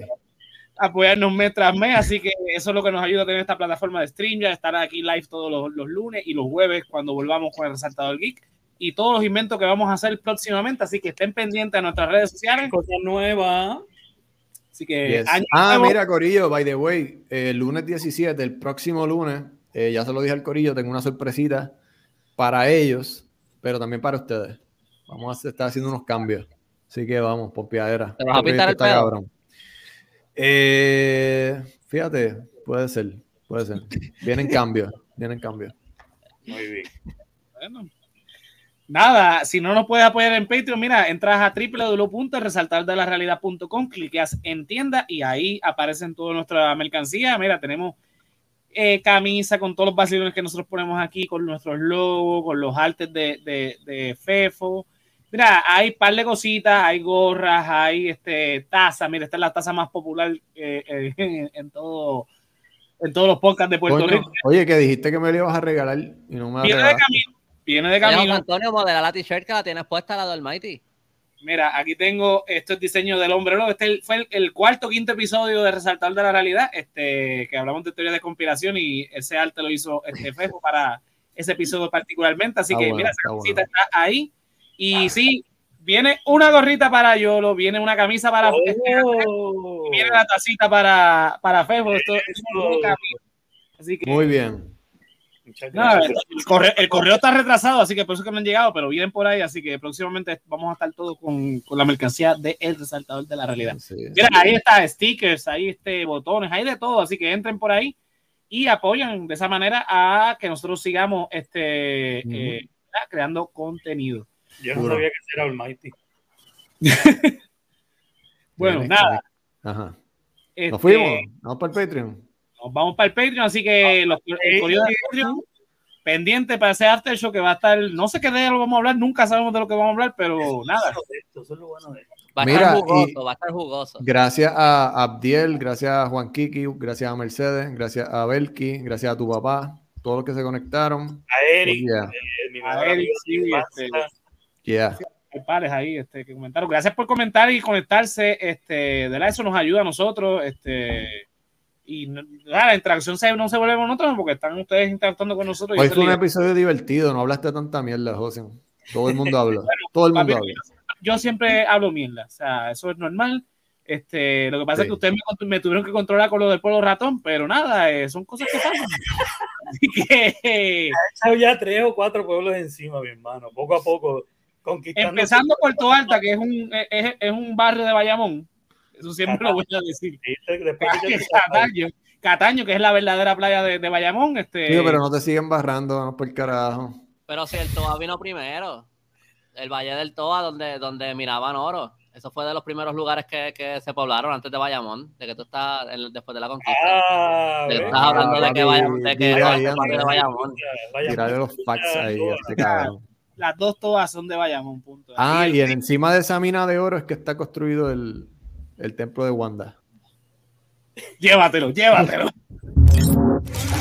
apoyarnos mes tras mes, así que eso es lo que nos ayuda a tener esta plataforma de stream, ya estar aquí live todos los, los lunes y los jueves cuando volvamos con el Resaltador Geek y todos los inventos que vamos a hacer próximamente, así que estén pendientes a nuestras redes sociales, Cosa nueva. así que Yes. año Ah, nuevo, mira, Corillo, by the way, el lunes 17, el próximo lunes, eh, ya se lo dije al Corillo, tengo una sorpresita para ellos, pero también para ustedes. Vamos a estar haciendo unos cambios. Así que vamos, pompeadera. ¿Te vas a pintar el pelo? cabrón. Eh, fíjate, puede ser, puede ser. Vienen cambios, vienen cambios. Muy bien. Bueno. Nada, si no nos puedes apoyar en Patreon, mira, entras a www.resaltardelarrealidad.com, cliqueas en tienda y ahí aparecen toda nuestra mercancía. Mira, tenemos eh, camisa con todos los vacilones que nosotros ponemos aquí, con nuestros logos, con los artes de, de, de Fefo. Mira, hay par de cositas, hay gorras, hay este taza. Mira, esta es la taza más popular eh, eh, <laughs> en, en todo, en todos los podcasts de Puerto Rico. oye, que dijiste que me lo ibas a regalar y no me la Viene de camino, viene de camino. Antonio, modela la t-shirt que la tienes puesta, la del Mighty. Mira, aquí tengo esto es diseño del hombre lobo. Este fue el, el cuarto quinto episodio de Resaltar de la Realidad, este, que hablamos de teoría de conspiración y ese arte lo hizo este Fejo para ese episodio particularmente. Así Está que bueno, mira, está esa bueno. cosita está ahí. Y sí, viene una gorrita para Yolo, viene una camisa para Oh. viene la tacita para, para Fejo. Esto, esto es un camino. Así que Muy bien. El, correo, el correo está retrasado, así que por eso que no han llegado, pero vienen por ahí, así que próximamente vamos a estar todos con, con la mercancía de El Resaltador de la Realidad. Sí. Mira, ahí está stickers, ahí este botones, hay de todo, así que entren por ahí y apoyan de esa manera a que nosotros sigamos este eh, creando contenido. Yo no sabía que era Almighty. <laughs> Bueno, Bien, nada. Ajá. este, Nos fuimos. Vamos para el Patreon. Nos vamos para el Patreon, así que los, el correo de Patreon pendiente para ese after show que va a estar, no sé qué de lo vamos a hablar, nunca sabemos de lo que vamos a hablar, pero nada. Esto, eso es lo bueno de esto. Va a Mira, estar y- jugoso, va a estar jugoso. Gracias a Abdiel, gracias a Juan Kiki, gracias a Mercedes, gracias a Belki, gracias a tu papá todos los que se conectaron. A Eric, Yeah. eh, mi A Eric, sí, este, Yeah. hay pares ahí este, que comentaron. Gracias por comentar y conectarse. Este, de verdad, eso nos ayuda a nosotros. Este, y la interacción se, no se vuelve monótona porque están ustedes interactuando con nosotros. Hoy fue un es episodio divertido, no hablaste tanta mierda, José. Todo el mundo habla. Todo el mundo Papi, habla. yo siempre hablo mierda, o sea, eso es normal. Este, lo que pasa es Sí. que ustedes me, me tuvieron que controlar con lo del pueblo ratón, pero nada, eh, son cosas que pasan. <laughs> Así que, He ya tres o cuatro pueblos encima, mi hermano, poco a poco. Empezando por Puerto Alta, que es un, es, es un barrio de Bayamón, eso siempre lo voy a decir. De que <laughs> Cataño, Cataño, que es la verdadera playa de, de Bayamón. Este, Tío, pero no te siguen barrando, vamos por carajo. Pero si el Toa vino primero, el Valle del Toa, donde, donde miraban oro. Eso fue de los primeros lugares que, que se poblaron antes de Bayamón, de que tú estás en- después de la conquista. Ah, estás hablando de que papi, Bayamón, de que de. Bayamón. Tirarle los facts ahí este cabrón las dos todas son de Bayamón, punto. Ah, y encima de esa mina de oro es que está construido el, el templo de Wanda. llévatelo, llévatelo. <laughs>